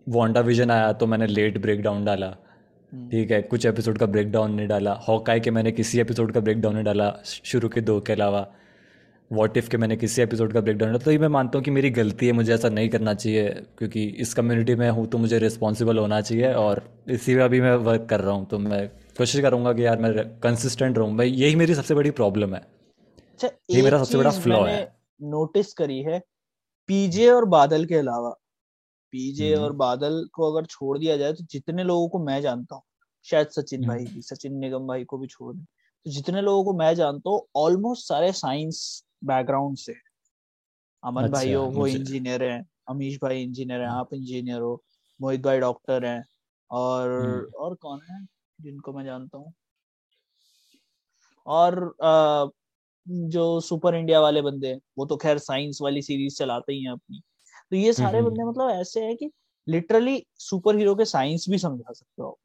वांडा विजन आया तो मैंने लेट ब्रेक डाउन डाला। हम्म। ठीक है कुछ एपिसोड का ब्रेक डाउन नहीं डाला। हॉकाई के मैंने किसी एपिसोड का ब्रेक डाउन नहीं डाला शुरू के दो के अलावा। वॉट इफ़ के मैंने किसी एपिसोड का ब्रेक डाउन डाला। तो ये मैं मानता हूँ कि मेरी गलती है मुझे ऐसा नहीं करना चाहिए क्योंकि इस कम्युनिटी में हूँ तो मुझे रिस्पॉन्सिबल होना चाहिए और इसी में अभी मैं वर्क कर रहा हूँ। तो मैं कोशिश करूँगा कि यार मैं कंसिस्टेंट रहूँ। भाई यही मेरी सबसे बड़ी प्रॉब्लम है। अच्छा ये मेरा सबसे बड़ा फ्लॉ है। नोटिस करी है पीजे और बादल के अलावा। पीजे और हम्म। बादल को अगर छोड़ दिया जाए तो जितने लोगों को मैं जानता हूँ शायद सचिन भाई हम्म भी सचिन निगम भाई को भी छोड़ दें तो जितने लोगों को मैं जानता हूँ ऑलमोस्ट सारे साइंस बैकग्राउंड से। अमन भाई अच्छा हो वो इंजीनियर हैं अमीश भाई इंजीनियर हैं हाँ आप इंजीनियर हो मोहित भाई डॉक्टर हैं और हम्म। और कौन है जिनको मैं जानता हूँ? और अ, जो सुपर इंडिया वाले बंदे वो तो खैर साइंस वाली सीरीज़ चलाते ही हैं अपनी। तो ये सारे बंदे मतलब ऐसे हैं कि लिटरली सुपर हीरो के साइंस भी समझा सकते हो।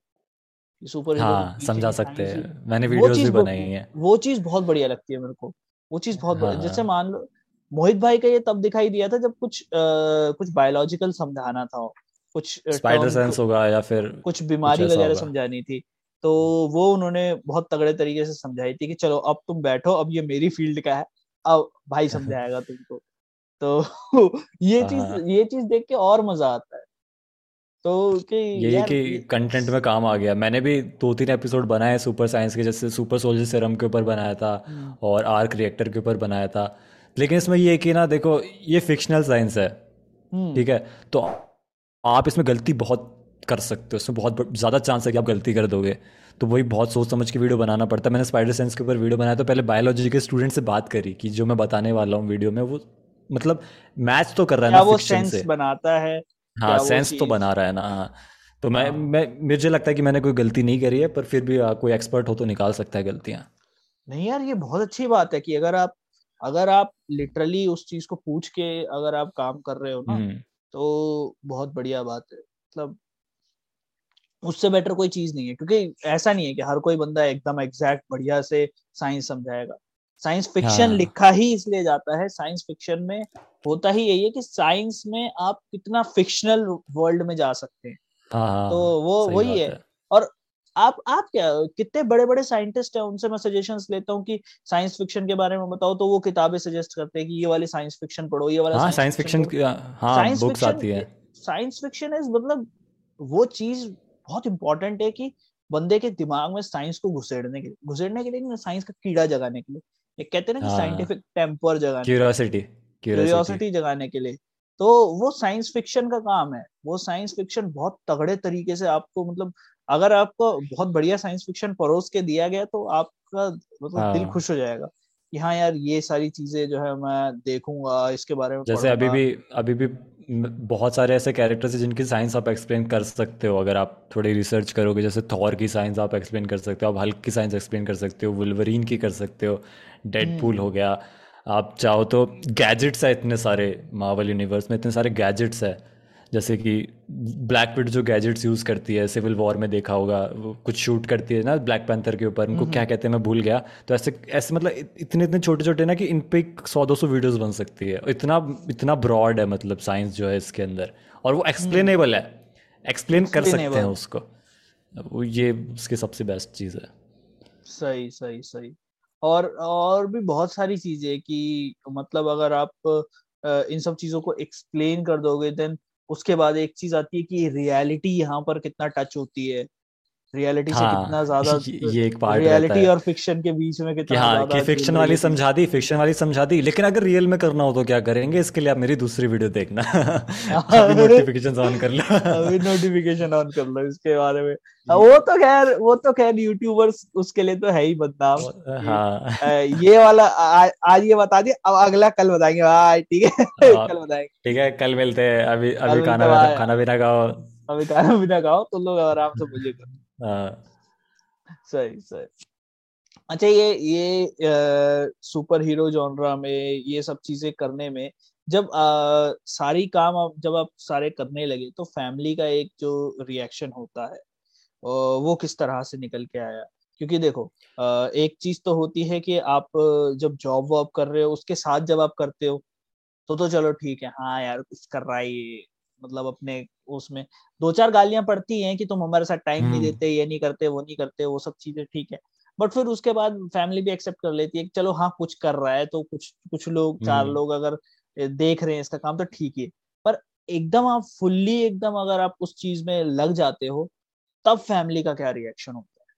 सुपर हीरो हाँ समझा सकते हैं। मैंने वो वीडियोस भी बनाई हैं। वो चीज़ बहुत बढ़िया लगती है मेरे को। वो चीज़ बहुत हाँ बढ़िया। जैसे मान लो मोहित भाई का ये तब दिखाई दिया था जब कुछ आ, कुछ बायोलॉजिकल समझाना था कुछ स्पाइडर सेंस होगा या फिर कुछ बीमारी वगैरह समझानी थी। तो वो उन्होंने बहुत तगड़े तरीके से समझाई थी कि चलो अब तुम बैठो अब ये मेरी फ़ील्ड का है। अब भाई समझाएगा तुमको। तो <laughs> ये चीज़ हाँ। ये चीज़ देख के और मज़ा आता है। तो कि यही कि कंटेंट में काम आ गया। मैंने भी दो तीन एपिसोड बनाए सुपर साइंस के जैसे सुपर सोल्जर सेरम के ऊपर बनाया था हम्म। और आर्क रिएक्टर के ऊपर बनाया था। लेकिन इसमें ये कि ना देखो ये फिक्शनल साइंस है हम्म। ठीक है? तो आप इसमें गलती बहुत कर सकते हो। इसमें बहुत ज़्यादा चांस है कि आप गलती कर दोगे। तो वही बहुत सोच समझ के वीडियो बनाना पड़ता है। मैंने स्पाइडर सेंस के ऊपर वीडियो बनाया तो पहले बायोलॉजी के स्टूडेंट से बात करी कि जो मैं बताने वाला हूँ वीडियो में वो मतलब मैच तो कर रहा है ना वो सेंस से। बनाता है? हाँ सेंस तो बना रहा है ना। हाँ तो मैं हाँ। मैं मुझे लगता है कि मैंने कोई गलती नहीं करी है पर फिर भी कोई एक्सपर्ट हो तो निकाल सकता है गलतियाँ। नहीं यार ये बहुत अच्छी बात है कि अगर आप अगर आप लिटरली उस चीज़ को पूछ के अगर आप काम कर रहे हो ना हम्म। तो बहुत बढ़िया बात है। मतलब उससे बेटर कोई चीज़ नहीं है क्योंकि ऐसा नहीं है कि हर कोई बंदा एकदम एग्जैक्ट बढ़िया से साइंस समझाएगा। साइंस फिक्शन हाँ। लिखा ही इसलिए जाता है साइंस फिक्शन में होता ही यही है कि साइंस में आप कितना फिक्शनल वर्ल्ड में जा सकते हैं। हाँ, तो वो वही है।, है। और आप आप क्या कितने बड़े बड़े साइंटिस्ट हैं उनसे मैं सजेशंस लेता हूँ कि साइंस फिक्शन के बारे में बताओ तो वो किताबें सजेस्ट करते हैं कि ये वाली साइंस फिक्शन पढ़ो ये वाला साइंस फिक्शन साइंस बुक्स आती है। साइंस फिक्शन इज़ मतलब वो चीज़ बहुत इंपॉर्टेंट है कि बंदे के दिमाग में साइंस को घुसेड़ने के लिए घुसेड़ने के लिए साइंस का कीड़ा जगाने के लिए। एक कहते हैं ना कि साइंटिफिक टेम्पर जगाने क्यूरियोसिटी क्यूरियोसिटी जगाने के लिए। तो वो साइंस फिक्शन का काम है। वो साइंस फिक्शन बहुत तगड़े तरीके से आपको मतलब अगर आपको बहुत बढ़िया साइंस फिक्शन परोस के दिया गया तो आपका मतलब हाँ. दिल खुश हो जाएगा कि हाँ यार ये सारी चीज़ें जो है मैं देखूँगा इसके बारे में जैसे अभी भी अभी भी बहुत सारे ऐसे कैरेक्टर्स हैं जिनकी साइंस आप एक्सप्लेन कर सकते हो। अगर आप थोड़ी रिसर्च करोगे जैसे थॉर की साइंस आप एक्सप्लेन कर सकते हो आप हल्क की साइंस एक्सप्लेन कर सकते हो वुलवरीन की कर सकते हो। डेडपूल हो गया। आप चाहो तो गैजेट्स है इतने सारे मावल यूनिवर्स में इतने सारे गैजेट्स है। जैसे कि ब्लैक पिट जो गैजेट्स यूज़ करती है सिविल वॉर में देखा होगा वो कुछ शूट करती है ना ब्लैक पैंथर के ऊपर उनको क्या कहते हैं मैं भूल गया। तो ऐसे ऐसे मतलब इतने इतने छोटे छोटे ना कि इन पे सौ दो सौ वीडियोज़ बन सकती है। इतना इतना ब्रॉड है मतलब साइंस जो है इसके अंदर। और वो एक्सप्लेनेबल है। एक्सप्लेन कर सकते हैं उसको। वो ये उसकी सबसे बेस्ट चीज़ है। सही सही सही। और और भी बहुत सारी चीज़ें कि मतलब अगर आप इन सब चीज़ों को एक्सप्लेन कर दोगे देन उसके बाद एक चीज़ आती है कि रियलिटी यहाँ पर कितना टच होती है। रियलिटी हाँ, से कितना ज़्यादा ये एक पार्ट रियलिटी और फिक्शन के बीच में कितना हाँ, कि फिक्शन वाली समझा दी फिक्शन वाली समझा दी लेकिन अगर रियल में करना हो तो क्या करेंगे? इसके लिए आप मेरी दूसरी वीडियो देखना। <laughs> नोटिफिकेशन ऑन कर लो। अभी नोटिफिकेशन ऑन कर लो इसके बारे में। <laughs> हाँ, वो तो खैर वो तो खैर यूट्यूबर्स उसके लिए तो है ही बदनाम। <laughs> हाँ। ये वाला आज ये बता दिया अब अगला कल बताएँगे। भाई ठीक है। हाँ, कल बताएँगे। ठीक है कल मिलते हैं। अभी अभी खाना खाना पीना खाओ। अभी खाना पीना खाओ तो लोग आराम से मुझे करो। हाँ। सही सही। अच्छा ये ये सुपर हीरो जॉनरा में ये सब चीज़ें करने में जब आ, सारी काम आप जब आप सारे करने लगे तो फैमिली का एक जो रिएक्शन होता है वो किस तरह से निकल के आया? क्योंकि देखो एक चीज़ तो होती है कि आप जब जॉब वॉब कर रहे हो उसके साथ जब आप करते हो तो तो चलो ठीक है हाँ यार कुछ कर रहा है मतलब अपने उसमें दो चार गालियाँ पड़ती हैं कि तुम हमारे साथ टाइम नहीं हम्म। देते ये नहीं करते वो नहीं करते वो सब चीज़ें ठीक है। बट फिर उसके बाद फैमिली भी एक्सेप्ट कर लेती है चलो हाँ कुछ कर रहा है तो कुछ कुछ लोग चार हम्म। लोग अगर देख रहे हैं इसका काम तो ठीक है। पर एकदम आप फुल्ली एकदम अगर आप उस चीज़ में लग जाते हो तब फैमिली का क्या रिएक्शन होता है?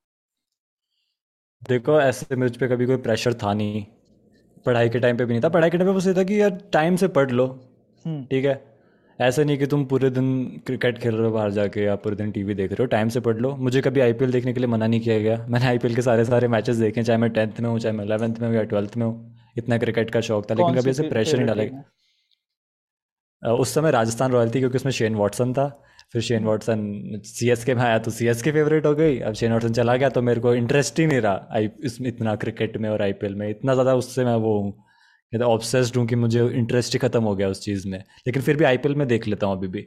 देखो ऐसे मुझ पे कभी कोई प्रेशर था नहीं। पढ़ाई के टाइम पे भी नहीं था। पढ़ाई के टाइम पे बस ये था कि यार टाइम से पढ़ लो। हम्म। ठीक है? ऐसा नहीं कि तुम पूरे दिन क्रिकेट खेल रहे हो बाहर जाके या पूरे दिन टीवी देख रहे हो टाइम से पढ़ लो। मुझे कभी आईपीएल देखने के लिए मना नहीं किया गया। मैंने आईपीएल के सारे सारे मैचेस देखे चाहे मैं टेंथ में हूँ चाहे मैं इलेवंथ में हूँ या ट्वेल्थ में हूँ। इतना क्रिकेट का शौक था लेकिन कभी ऐसे प्रेशर नहीं डाला। उस समय राजस्थान रॉयल थी क्योंकि उसमें शेन वॉटसन था। फिर शेन वॉटसन सी एस के में आया तो सी एस के फेवरेट हो गई। अब शेन वॉटसन चला गया तो मेरे को इंटरेस्ट ही नहीं रहा आई इसमें इतना क्रिकेट में और आईपीएल में। इतना ज़्यादा उससे मैं वो हूँ। ऑब्सेस्ड हूँ कि मुझे इंटरेस्ट ही खत्म हो गया उस चीज़ में। लेकिन फिर भी आईपीएल में देख लेता हूँ अभी भी।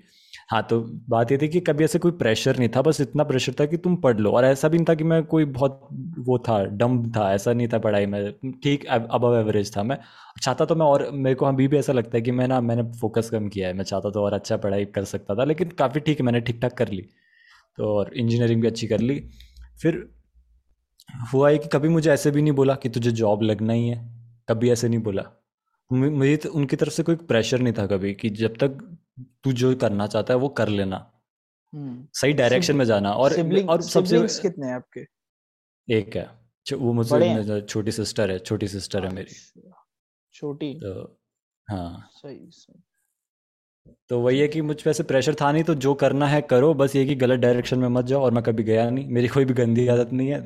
हाँ तो बात ये थी कि कभी ऐसे कोई प्रेशर नहीं था, बस इतना प्रेशर था कि तुम पढ़ लो। और ऐसा भी नहीं था कि मैं कोई बहुत वो था डम था, ऐसा नहीं था पढ़ाई में। ठीक, अब एवरेज था मैं। चाहता तो मैं और, मेरे को अभी भी ऐसा लगता है कि मैं ना, मैंने फोकस कम किया है। मैं चाहता तो और अच्छा पढ़ाई कर सकता था, लेकिन काफ़ी ठीक है, मैंने ठीक ठाक कर ली। तो और इंजीनियरिंग भी अच्छी कर ली। फिर हुआ है कि कभी मुझे ऐसे भी नहीं बोला कि तुझे जॉब लगना ही है। कभी ऐसे नहीं बोला। मुझे तो उनकी तरफ़ से कोई प्रेशर नहीं था कभी कि जब तक तू जो करना चाहता है वो कर लेना। सही डायरेक्शन में जाना और सिब्लिंग, और सबसे कितने हैं आपके? एक है। वो मुझसे छोटी सिस्टर है छोटी सिस्टर है मेरी। अच्छा, छोटी। तो हाँ। सही सही। तो वही है कि मुझ पे ऐसे प्रेशर था नहीं तो जो करना है करो बस ये कि गलत डायरेक्शन में मत जाओ और मैं कभी गया नहीं। मेरी कोई भी गंदी आदत नहीं है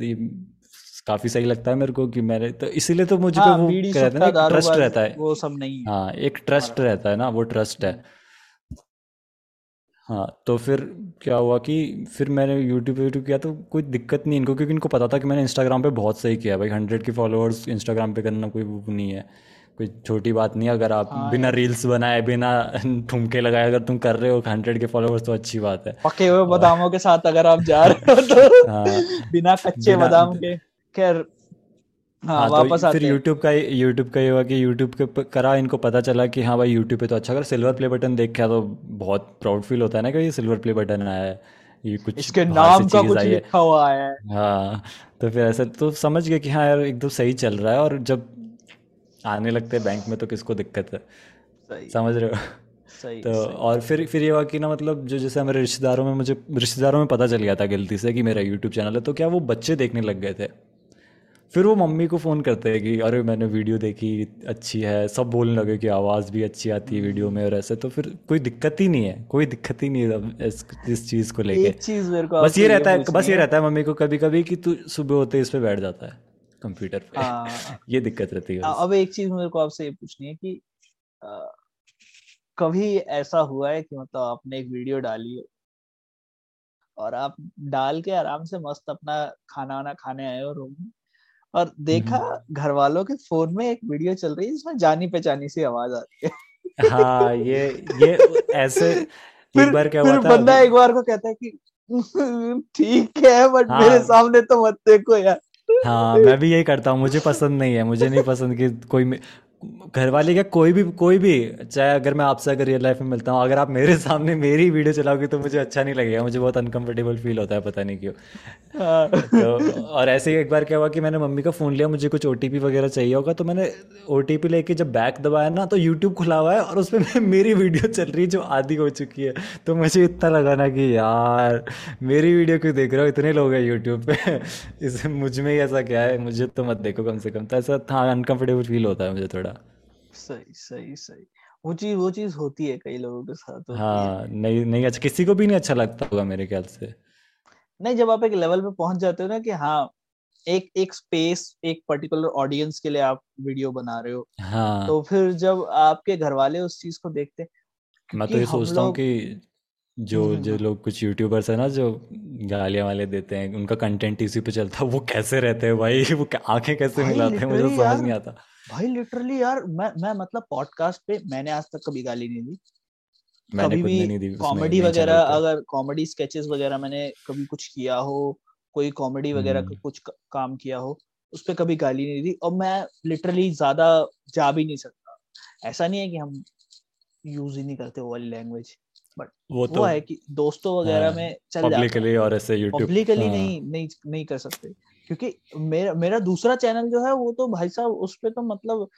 काफ़ी सही लगता है मेरे को कि मैंने तो इसीलिए तो मुझे हाँ, वो कहते हैं ना ट्रस्ट रहता है। वो सब नहीं हाँ एक ट्रस्ट रहता है ना वो ट्रस्ट है। हाँ तो फिर क्या हुआ कि फिर मैंने यूट्यूब यूट्यूब किया तो कोई दिक्कत नहीं इनको क्योंकि इनको पता था कि मैंने इंस्टाग्राम पे बहुत सही किया भाई। हंड्रेड के फॉलोअर्स इंस्टाग्राम पे करना कोई वो नहीं है। कोई छोटी बात नहीं अगर आप हाँ बिना रील्स बनाए बिना <laughs> ठुमके लगाए अगर तुम कर रहे हो हंड्रेड के फॉलोअर्स तो अच्छी बात है। पके हुए बादामों के साथ अगर आप जा <laughs> रहे हो तो हाँ, बिना कच्चे बादाम के। खैर हाँ, हाँ तो वापस तो फिर यूट्यूब का यूट्यूब का ये हुआ कि यूट्यूब के करा इनको पता चला कि हाँ भाई यूट्यूब पे तो अच्छा अगर सिल्वर प्ले बटन देख के तो बहुत प्राउड फील होता है ना कि ये सिल्वर प्ले बटन आया है ये कुछ इसके नाम का कुछ लिखा हुआ है। हाँ तो फिर ऐसा तो समझ गए कि हाँ यार एकदम सही चल रहा है और जब आने लगते हैं बैंक में तो किसको दिक्कत है? सही। समझ रहे हो? सही, तो सही. और फिर फिर ये हुआ कि ना मतलब जो जैसे हमारे रिश्तेदारों में मुझे रिश्तेदारों में पता चल गया था गलती से कि मेरा यूट्यूब चैनल है तो क्या वो बच्चे देखने लग गए थे? फिर वो मम्मी को फ़ोन करते हैं कि अरे मैंने वीडियो देखी अच्छी है। सब बोलने लगे कि आवाज़ भी अच्छी आती है वीडियो में और ऐसे। तो फिर कोई दिक्कत ही नहीं है कोई दिक्कत ही नहीं है इस, इस चीज़ को लेके। चीज़ मेरे को बस ये रहता है बस ये रहता है मम्मी को कभी कभी कि तू सुबह होते इस पे बैठ जाता है कंप्यूटर पे। हाँ। <laughs> ये दिक्कत रहती है अब एक चीज़ मेरे को आपसे ये पूछनी है कि आ, कभी ऐसा हुआ है कि मतलब आपने एक वीडियो डाली हो और आप डाल के आराम से मस्त अपना खाना वाना खाने आए हो रूम में? और देखा हम्म। घर वालों के फ़ोन में एक वीडियो चल रही है जिसमें जानी पहचानी सी आवाज़ आ रही है। हाँ ये ये ऐसे <laughs> फिर, एक बार क्या फिर हुआ था बंदा एक बार को कहता है कि ठीक है बट हाँ, मेरे सामने तो मत देखो यार। हाँ मैं भी यही करता हूँ मुझे पसंद नहीं है मुझे नहीं पसंद कि कोई घर वाले क्या कोई भी कोई भी, चाहे अगर मैं आपसे अगर रियल लाइफ में मिलता हूँ, अगर आप मेरे सामने मेरी वीडियो चलाओगे तो मुझे अच्छा नहीं लगेगा, मुझे बहुत अनकंफर्टेबल फील होता है, पता नहीं क्यों। तो और ऐसे ही एक बार क्या हुआ कि मैंने मम्मी का फ़ोन लिया, मुझे कुछ ओटीपी वगैरह चाहिए होगा तो मैंने ओ लेके जब बैक दबाया ना तो यूट्यूब खुला हुआ है, और उस पर मेरी वीडियो चल रही है जो आधी हो चुकी है। तो मुझे इतना लगा ना कि यार, मेरी वीडियो क्यों देख रहे हो? इतने लोग हैं यूट्यूब पे। <laughs> इस, मुझमें ही ऐसा क्या है? मुझे तो मत देखो कम से कम। तो ऐसा था अनकंफर्टेबल फील होता है मुझे थोड़ा। सही सही सही। वो चीज़ वो चीज़ होती है कई लोगों के साथ होती हाँ। नहीं नहीं अच्छा किसी को भी नहीं अच्छा लगता होगा मेरे ख्याल से। नहीं जब आप एक लेवल पे पहुँच जाते हो ना कि हाँ एक एक स्पेस एक पर्टिकुलर ऑडियंस के लिए आप वीडियो बना रहे हो हाँ। तो फिर जब आपके घर वाले उस चीज़ को देखते मैं तो ये सोचता हूँ कि जो हम्म, जो हम्म। लोग कुछ यूट्यूबर्स है ना जो गालियाँ वाले देते हैं उनका कंटेंट इसी पे चलता है। वो कैसे रहते हैं भाई? वो आँखें कैसे मिलाते हैं? मुझे समझ नहीं आता। भाई लिटरली यार मैं मैं मतलब पॉडकास्ट पे मैंने आज तक कभी गाली नहीं दी। मैंने कभी भी कॉमेडी वगैरह अगर कॉमेडी स्केचेस वगैरह मैंने कभी कुछ किया हो कोई कॉमेडी वगैरह का हम्म। कुछ काम किया हो उस पर कभी गाली नहीं दी। और मैं लिटरली ज़्यादा जा भी नहीं सकता। ऐसा नहीं है कि हम यूज़ ही नहीं करते वो वाली लैंग्वेज बट वो तो वो है कि दोस्तों वगैरह हाँ, में चल जाता पब्लिकली और ऐसे यूट्यूब पब्लिकली हाँ, नहीं नहीं नहीं कर सकते। क्योंकि मेरा मेरा दूसरा चैनल जो है वो तो भाई साहब उस पर तो मतलब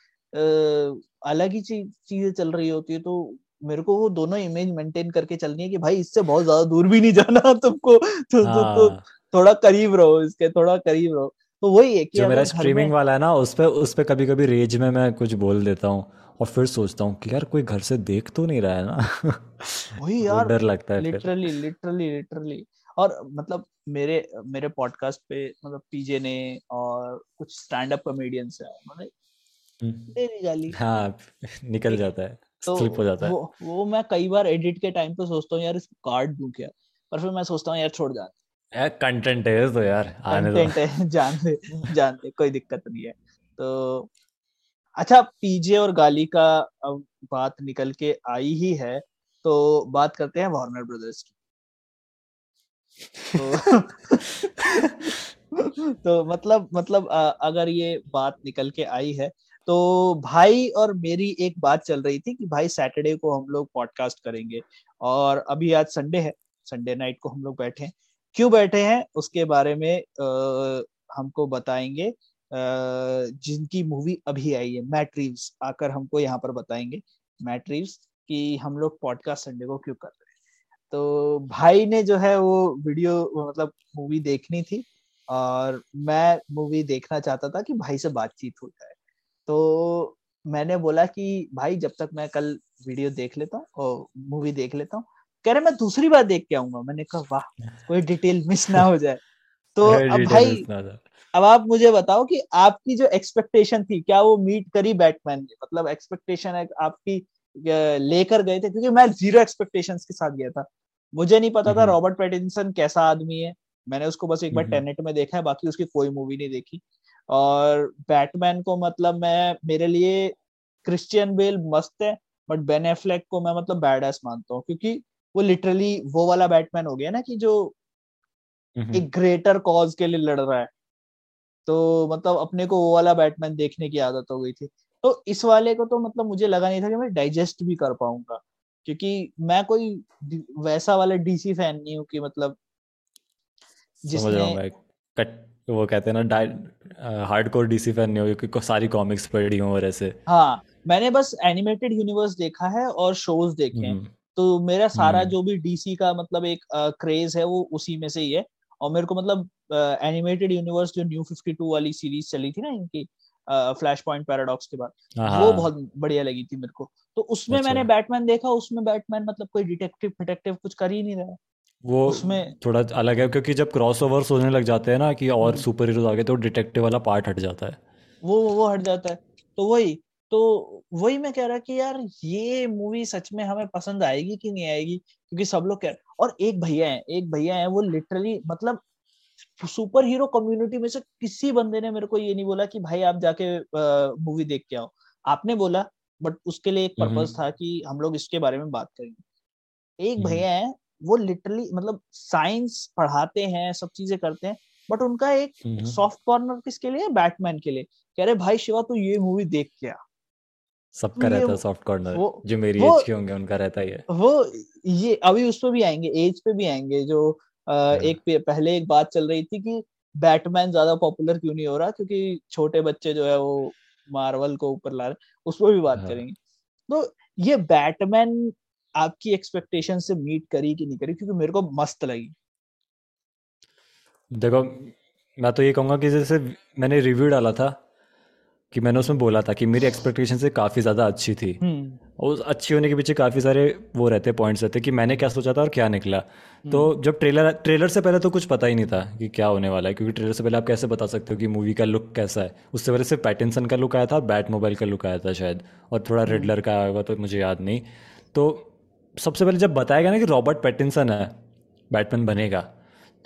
अलग ही चीज़ चीज़ें चल रही होती है तो मेरे को वो दोनों इमेज मेंटेन करके चलनी है कि भाई इससे बहुत ज़्यादा दूर भी नहीं जाना <laughs> तुमको तो, हाँ। तो, तो थोड़ा करीब रहो इसके थोड़ा करीब रहो। तो वही है कि जो मेरा स्ट्रीमिंग वाला है ना उस पे उस पे कभी कभी रेज में मैं कुछ बोल देता हूँ और फिर सोचता हूँ कि यार कोई घर से देख तो नहीं रहा है ना। वही <laughs> यार डर लगता है लिटरली लिटरली लिटरली और मतलब मेरे मेरे पॉडकास्ट पे मतलब पीजे ने और कुछ स्टैंड अप कॉमेडियंस है उन्होंने मेरी गाली हाँ निकल जाता है तो स्लिप हो जाता है। वो, वो मैं कई बार एडिट के टाइम पे सोचता हूँ यार इसको काट दूँ क्या? पर फिर मैं सोचता हूँ यार छोड़ जा। यार कंटेंट है तो यार आने कंटेंट है जान दे जान दे कोई दिक्कत नहीं है। तो अच्छा पीजे और गाली का अब बात निकल के आई ही है तो बात करते हैं वार्नर ब्रदर्स की। तो, <laughs> तो मतलब मतलब अगर ये बात निकल के आई है तो भाई और मेरी एक बात चल रही थी कि भाई सैटरडे को हम लोग पॉडकास्ट करेंगे और अभी आज संडे है संडे नाइट को हम लोग बैठे हैं। क्यों बैठे हैं? उसके बारे में आ, हमको बताएँगे। जिनकी मूवी अभी आई है मैट रीव्स आकर हमको यहाँ पर बताएँगे। मैट रीव्स कि हम लोग पॉडकास्ट संडे को क्यों कर रहे हैं। तो भाई ने जो है वो वीडियो मतलब मूवी देखनी थी और मैं मूवी देखना चाहता था कि भाई से बातचीत हो जाए। तो मैंने बोला कि भाई जब तक मैं कल वीडियो देख लेता हूँ और मूवी देख लेता हूँ कह रहे मैं दूसरी बार देख के आऊँगा। मैंने कहा वाह कोई डिटेल मिस ना हो जाए। तो अब भाई अब आप मुझे बताओ कि आपकी जो एक्सपेक्टेशन थी क्या वो मीट करी बैटमैन ने? मतलब एक्सपेक्टेशन है आपकी लेकर गए थे क्योंकि मैं ज़ीरो एक्सपेक्टेशंस के साथ गया था। मुझे नहीं पता था रॉबर्ट पैटिंसन कैसा आदमी है। मैंने उसको बस एक बार टेनेट में देखा है बाकी उसकी कोई मूवी नहीं देखी। और बैटमैन को मतलब मैं मेरे लिए क्रिश्चियन बेल मस्त है बट बेन एफ्लेक को मैं मतलब बैड एस मानता हूँ क्योंकि वो लिटरली वो वाला बैटमैन हो गया ना कि जो एक ग्रेटर कॉज के लिए लड़ रहा है। तो मतलब अपने को वो वाला बैटमैन देखने की आदत हो गई थी। तो इस वाले को तो मतलब मुझे लगा नहीं था कि मैं डाइजेस्ट भी कर पाऊँगा क्योंकि मैं कोई वैसा वाला डीसी फ़ैन नहीं हूँ कि मतलब जिसने कट वो कहते हैं ना हार्ड कोर डीसी फ़ैन नहीं हो क्योंकि सारी कॉमिक्स पढ़ी हो और ऐसे हाँ मैंने बस एनिमेटेड यूनिवर्स देखा है और शोज़ देखे हैं हम्म। तो मेरा सारा हम्म। जो भी डीसी का मतलब एक क्रेज है वो उसी में से ही है और मेरे को मतलब एनिमेटेड यूनिवर्स जो न्यू 52 वाली सीरीज़ चली थी ना इनकी फ्लैश पॉइंट पैराडॉक्स के बाद। हाँ, वो हाँ। बहुत बढ़िया लगी थी मेरे को। तो उसमें अच्छा। मैंने बैटमैन देखा उसमें बैटमैन मतलब कोई डिटेक्टिव डिटेक्टिव कुछ कर ही नहीं रहा। वो उसमें थोड़ा अलग है क्योंकि जब क्रॉस ओवर्स होने लग जाते हैं ना कि और सुपर हीरोज आ गए तो डिटेक्टिव वाला पार्ट हट जाता है। वो वो हट जाता है। तो वही तो वही मैं कह रहा कि यार ये मूवी सच में हमें पसंद आएगी कि नहीं आएगी? क्योंकि सब लोग कह और एक भैया है एक भैया है वो लिटरली मतलब सुपर हीरो कम्युनिटी में से किसी बंदे ने मेरे को ये नहीं बोला कि भाई आप जाके मूवी देख के आओ। आपने बोला बट उसके लिए एक पर्पज था कि हम लोग इसके बारे में बात करेंगे एक भैया है वो लिटरली मतलब साइंस पढ़ाते हैं सब चीज़ें करते हैं बट उनका एक सॉफ्ट कॉर्नर किसके लिए? बैटमैन के लिए। कह रहे भाई शिवा तू ये मूवी देख क्या सबका रहता है सॉफ्ट कॉर्नर जो मेरी एज के होंगे उनका रहता ही है। वो ये अभी उस पर भी आएँगे एज पे भी आएँगे जो आ। एक पहले एक बात चल रही थी कि बैटमैन ज़्यादा पॉपुलर क्यों नहीं हो रहा? क्योंकि छोटे बच्चे जो है वो मार्वल को ऊपर ला रहे उस पर भी बात हाँ। करेंगे। तो ये बैटमैन आपकी एक्सपेक्टेशन से मीट करी कि नहीं करी? क्योंकि मेरे को मस्त लगी। देखो मैं तो ये कहूँगा कि जैसे मैंने रिव्यू डाला था कि मैंने उसमें बोला था कि मेरी एक्सपेक्टेशन से काफ़ी ज़्यादा अच्छी थी हम्म। और अच्छी होने के पीछे काफ़ी सारे वो रहते पॉइंट्स रहते कि मैंने क्या सोचा था और क्या निकला तो हम्म। जब ट्रेलर ट्रेलर से पहले तो कुछ पता ही नहीं था कि क्या होने वाला है क्योंकि ट्रेलर से पहले आप कैसे बता सकते हो कि मूवी का लुक कैसा है उससे पहले सिर्फ़ पैटिनसन का लुक आया था बैट मोबाइल का लुक आया था शायद और थोड़ा रेडलर हम्म। का आया होगा तो मुझे याद नहीं तो सबसे पहले जब बताया गया ना कि रॉबर्ट पैटिनसन है बैटमैन बनेगा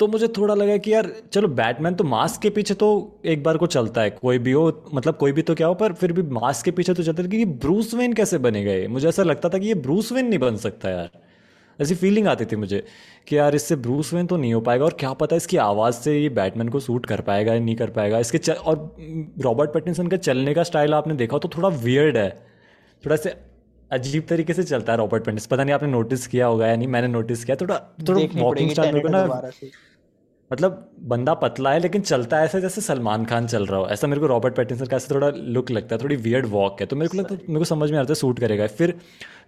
तो मुझे थोड़ा लगा कि यार चलो बैटमैन तो मास्क के पीछे तो एक बार को चलता है कोई भी हो मतलब कोई भी तो क्या हो पर फिर भी मास्क के पीछे तो चलता है कि ब्रूस वेन कैसे बने गए? मुझे ऐसा लगता था कि ये ब्रूस वेन नहीं बन सकता यार। ऐसी फीलिंग आती थी मुझे कि यार इससे ब्रूस वेन तो नहीं हो पाएगा और क्या पता इसकी आवाज़ से ये बैटमैन को सूट कर पाएगा या नहीं कर पाएगा। इसके चल, और रॉबर्ट पैटिनसन का चलने का स्टाइल आपने देखा तो थोड़ा वियर्ड है। थोड़ा से अजीब तरीके से चलता है रॉबर्ट पेंटिस पता नहीं आपने नोटिस किया होगा या नहीं मैंने नोटिस किया थोड़ा थोड़ा वॉकिंग स्टाइल मेरे को ना मतलब बंदा पतला है, लेकिन चलता है ऐसा जैसे सलमान खान चल रहा हो। ऐसा मेरे को रॉबर्ट पैटिंसन का ऐसा थोड़ा लुक लगता है, थोड़ी वियर्ड वॉक है। तो मेरे को लगता है मेरे को समझ में आता है सूट करेगा। फिर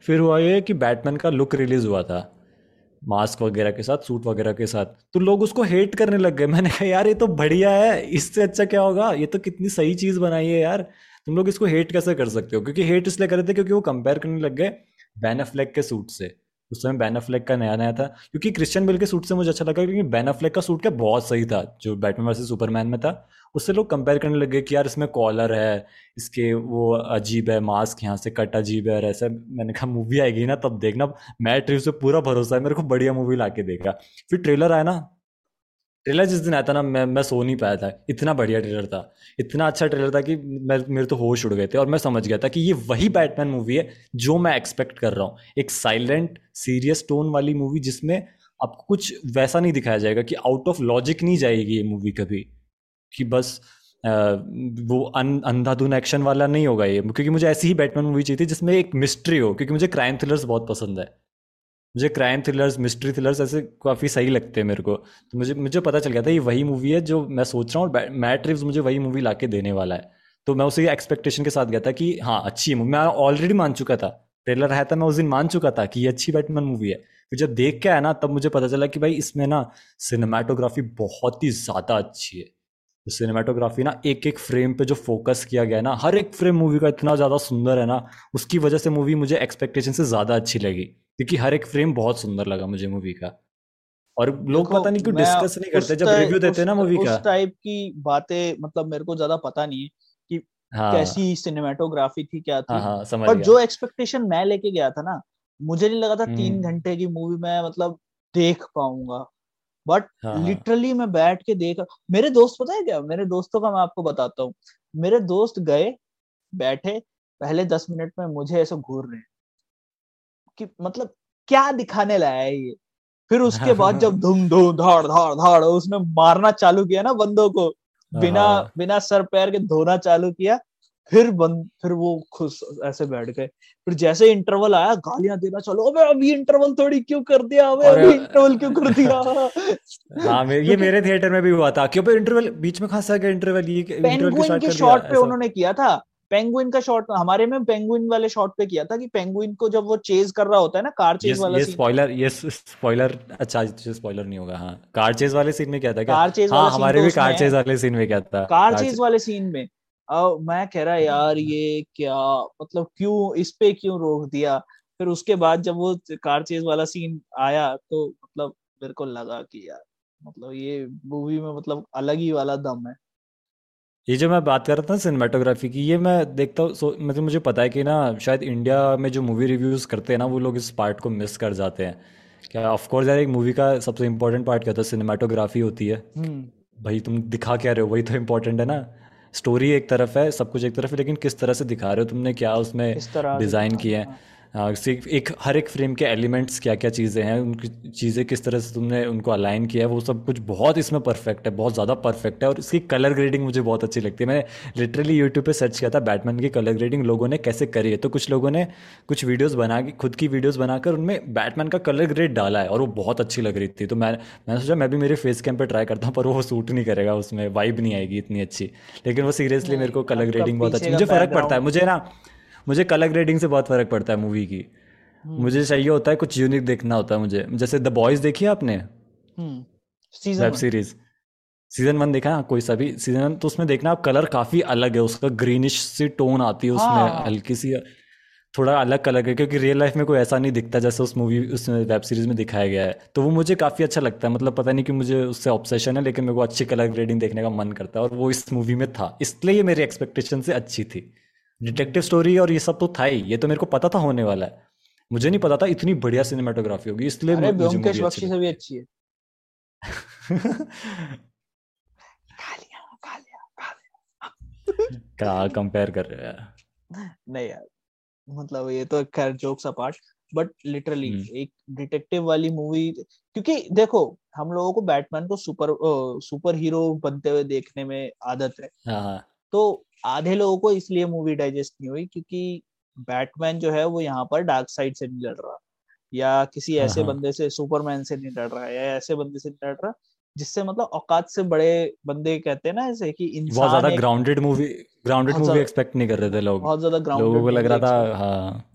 फिर हुआ ये कि बैटमैन का लुक रिलीज़ हुआ था मास्क वगैरह के साथ सूट वगैरह के साथ। तो लोग उसको हेट करने लग गए। <laughs> मैंने कहा, यार, ये तो बढ़िया है, इससे अच्छा क्या होगा? ये तो कितनी सही चीज़ बनाई है यार। तुम लोग इसको हेट कैसे कर सकते हो? क्योंकि हेट इसलिए कर रहे थे क्योंकि वो कंपेयर करने लग गए बैन बैनफ्लेक के सूट से। उस समय बैन अफ्लेक का नया नया था, क्योंकि क्रिश्चियन बिल के सूट से मुझे अच्छा लगा, क्योंकि बैन अफ्लेक का सूट क्या बहुत सही था, जो बैटमैन वर्सेस सुपरमैन में था, उससे लोग कंपेयर करने लगे कि यार इसमें कॉलर है, इसके वो अजीब है मास्क यहाँ से कट अजीब है, और ऐसा मैंने कहा मूवी आएगी ना तब देखना। मैं ट्रिव से पूरा भरोसा है, मेरे को बढ़िया मूवी ला देखा। फिर ट्रेलर आया ना ट्रेलर जिस दिन था ना मैं मैं सो नहीं पाया था। इतना बढ़िया ट्रेलर था। इतना अच्छा ट्रेलर था कि मैं मेरे तो होश उड़ गए थे और मैं समझ गया था कि ये वही बैटमैन मूवी है जो मैं एक्सपेक्ट कर रहा हूँ। एक साइलेंट सीरियस टोन वाली मूवी जिसमें आपको कुछ वैसा नहीं दिखाया जाएगा कि आउट ऑफ़ लॉजिक नहीं जाएगी ये मूवी कभी। कि बस आ, वो अन अंधाधुन एक्शन वाला नहीं होगा ये क्योंकि मुझे ऐसी ही बैटमैन मूवी चाहिए थी जिसमें एक मिस्ट्री हो क्योंकि मुझे क्राइम थ्रिलर्स बहुत पसंद है। मुझे क्राइम थ्रिलर्स मिस्ट्री थ्रिलर्स ऐसे काफ़ी सही लगते हैं मेरे को। तो मुझे मुझे पता चल गया था ये वही मूवी है जो मैं सोच रहा हूँ मैट रिव्स मुझे वही मूवी ला देने वाला है। तो मैं उसी एक्सपेक्टेशन के साथ गया था कि हाँ अच्छी है। मूवी मैं ऑलरेडी मान चुका था। ट्रेलर आया था मैं उस दिन मान चुका था कि ये अच्छी बैटमैन मूवी है। फिर जब देख के आया ना, तब मुझे पता चला कि भाई इसमें ना सिनेमाटोग्राफी बहुत ही ज़्यादा अच्छी है। तो सिनेमाटोग्राफी ना एक एक फ्रेम पे जो फोकस किया गया ना, हर एक फ्रेम मूवी का इतना ज़्यादा सुंदर है ना, उसकी वजह से मूवी मुझे एक्सपेक्टेशन से ज़्यादा अच्छी लगी। क्योंकि हर एक फ्रेम बहुत सुंदर लगा मुझे मूवी का। और लोग पता नहीं क्यों डिस्कस नहीं करते जब रिव्यू देते हैं ना मूवी का। उस टाइप की बातें मतलब मेरे को ज़्यादा पता नहीं है कि हाँ, कैसी सिनेमाटोग्राफी थी क्या थी। हाँ, हाँ, समझ पर जो एक्सपेक्टेशन मैं लेके गया था ना मुझे नहीं लगा था तीन हम्म। घंटे की मूवी मैं मतलब देख पाऊँगा। बट लिटरली हाँ, हाँ। मैं बैठ के देख मेरे दोस्त पता है क्या? मेरे दोस्तों का मैं आपको बताता हूँ। मेरे दोस्त गए बैठे पहले दस मिनट में मुझे ऐसे घूर रहे कि मतलब क्या दिखाने लाया है ये? फिर उसके <laughs> बाद जब धुम धुम धाड़ धाड़ धाड़ उसने मारना चालू किया ना बंदों को बिना हाँ। बिना सर पैर के धोना चालू किया फिर बंद फिर वो खुश ऐसे बैठ गए। फिर जैसे इंटरवल आया गालियाँ देना चलो अबे अभी इंटरवल थोड़ी क्यों कर दिया? अबे अभी इंटरवल क्यों कर दिया? <laughs> हाँ ये मेरे थिएटर में भी हुआ था क्यों पे इंटरवल बीच में खासा गया इंटरवल ये पेंगुइन के शॉट पे उन्होंने किया था। पेंगुइन का शॉट हमारे में पेंगुइन वाले शॉट पे किया था कि पेंगुइन को जब वो चेज कर रहा होता है ना कार चेज वाला ये स्पॉइलर ये स्पॉइलर अच्छा स्पॉइलर नहीं होगा हाँ। कार चेज वाले सीन में क्या था क्या? कार चेज हाँ हमारे भी कार चेज वाले सीन में क्या था? कार चेज वाले सीन में। अब मैं कह रहा यार ये क्या? मतलब क्यों इस पे क्यों रोक दिया? फिर उसके बाद जब वो कार चेज वाला सीन आया तो मतलब मेरे को लगा कि यार मतलब ये मूवी में मतलब अलग ही वाला दम है। ये जो मैं बात कर रहा था ना सिनेमाटोग्राफी की ये मैं देखता हूँ मतलब मुझे पता है कि ना शायद इंडिया में जो मूवी रिव्यूज़ करते हैं ना वो लोग इस पार्ट को मिस कर जाते हैं। क्या ऑफ़ कोर्स यार एक मूवी का सबसे इम्पोर्टेंट पार्ट क्या होता है सिनेमाटोग्राफी होती है। हम्म। भाई तुम दिखा क्या रहे हो? वही तो इम्पोर्टेंट है ना। स्टोरी एक तरफ़ है सब कुछ एक तरफ़ है लेकिन किस तरह से दिखा रहे हो तुमने? क्या उसमें डिज़ाइन किया है। एक हर एक फ्रेम के एलिमेंट्स क्या क्या चीज़ें हैं उनकी चीज़ें किस तरह से तुमने उनको अलाइन किया है वो सब कुछ बहुत इसमें परफेक्ट है बहुत ज़्यादा परफेक्ट है और इसकी कलर ग्रेडिंग मुझे बहुत अच्छी लगती है। मैंने लिटरली यूट्यूब पर सर्च किया था बैटमैन की कलर ग्रेडिंग लोगों ने कैसे करी है तो कुछ लोगों ने कुछ वीडियोज़ बना के खुद की वीडियोज़ बनाकर उनमें बैटमैन का कलर ग्रेड डाला है और वो बहुत अच्छी लग रही थी। तो मैं मैंने सोचा मैं भी मेरे फेस कैम पर ट्राई करता हूँ पर वो सूट नहीं करेगा उसमें वाइब नहीं आएगी इतनी अच्छी। लेकिन वो सीरियसली मेरे को कलर ग्रेडिंग बहुत अच्छी मुझे फ़र्क पड़ता है। मुझे ना मुझे कलर ग्रेडिंग से बहुत फ़र्क पड़ता है मूवी की। हम्म। मुझे चाहिए होता है कुछ यूनिक देखना होता है मुझे। जैसे द बॉयज़ देखी आपने? वेब सीरीज़ सीज़न वन देखा? है कोई सा भी। सीज़न वन तो उसमें देखना आप कलर काफ़ी अलग है। उसका ग्रीनिश सी टोन आती है उसमें हाँ। हल्की सी। थोड़ा अलग कलर है क्योंकि रियल लाइफ में कोई ऐसा नहीं दिखता जैसे उस मूवी उस वेब सीरीज़ में दिखाया गया है। तो वो मुझे काफ़ी अच्छा लगता है। मतलब पता नहीं कि मुझे उससे ऑब्सेशन है लेकिन मेरे को अच्छी कलर ग्रेडिंग देखने का मन करता है। और वो इस मूवी में था। इसलिए ये मेरी एक्सपेक्टेशन से अच्छी थी। डिटेक्टिव स्टोरी और ये सब तो था ही। ये तो मेरे को पता था होने वाला है। मुझे नहीं पता था इतनी बढ़िया सिनेमाटोग्राफी होगी इसलिए अरे ब्योमकेश बख्शी से भी अच्छी है। क्या <laughs> कंपेयर कर रहे हो यार? नहीं यार मतलब ये तो खैर जोक्स अपार्ट बट लिटरली एक डिटेक्टिव वाली मूवी क्योंकि देखो हम लोगों को बैटमैन को सुपर सुपर हीरो बनते हुए देखने में आदत है हाँ. तो आधे लोगों को इसलिए मूवी डाइजेस्ट नहीं हुई क्योंकि बैटमैन जो है वो यहाँ पर डार्क साइड से नहीं लड़ रहा। या किसी हाँ, ऐसे हाँ, बंदे से सुपरमैन से नहीं लड़ रहा या ऐसे बंदे से नहीं लड़ रहा जिससे मतलब औकात से बड़े बंदे कहते हैं ना ऐसे कि इंसान बहुत ज़्यादा grounded movie grounded movie expect नहीं कर रहे थे लोग। बहुत ज़्यादा ग्राउंडेड लोगों को लग रहा था हाँ।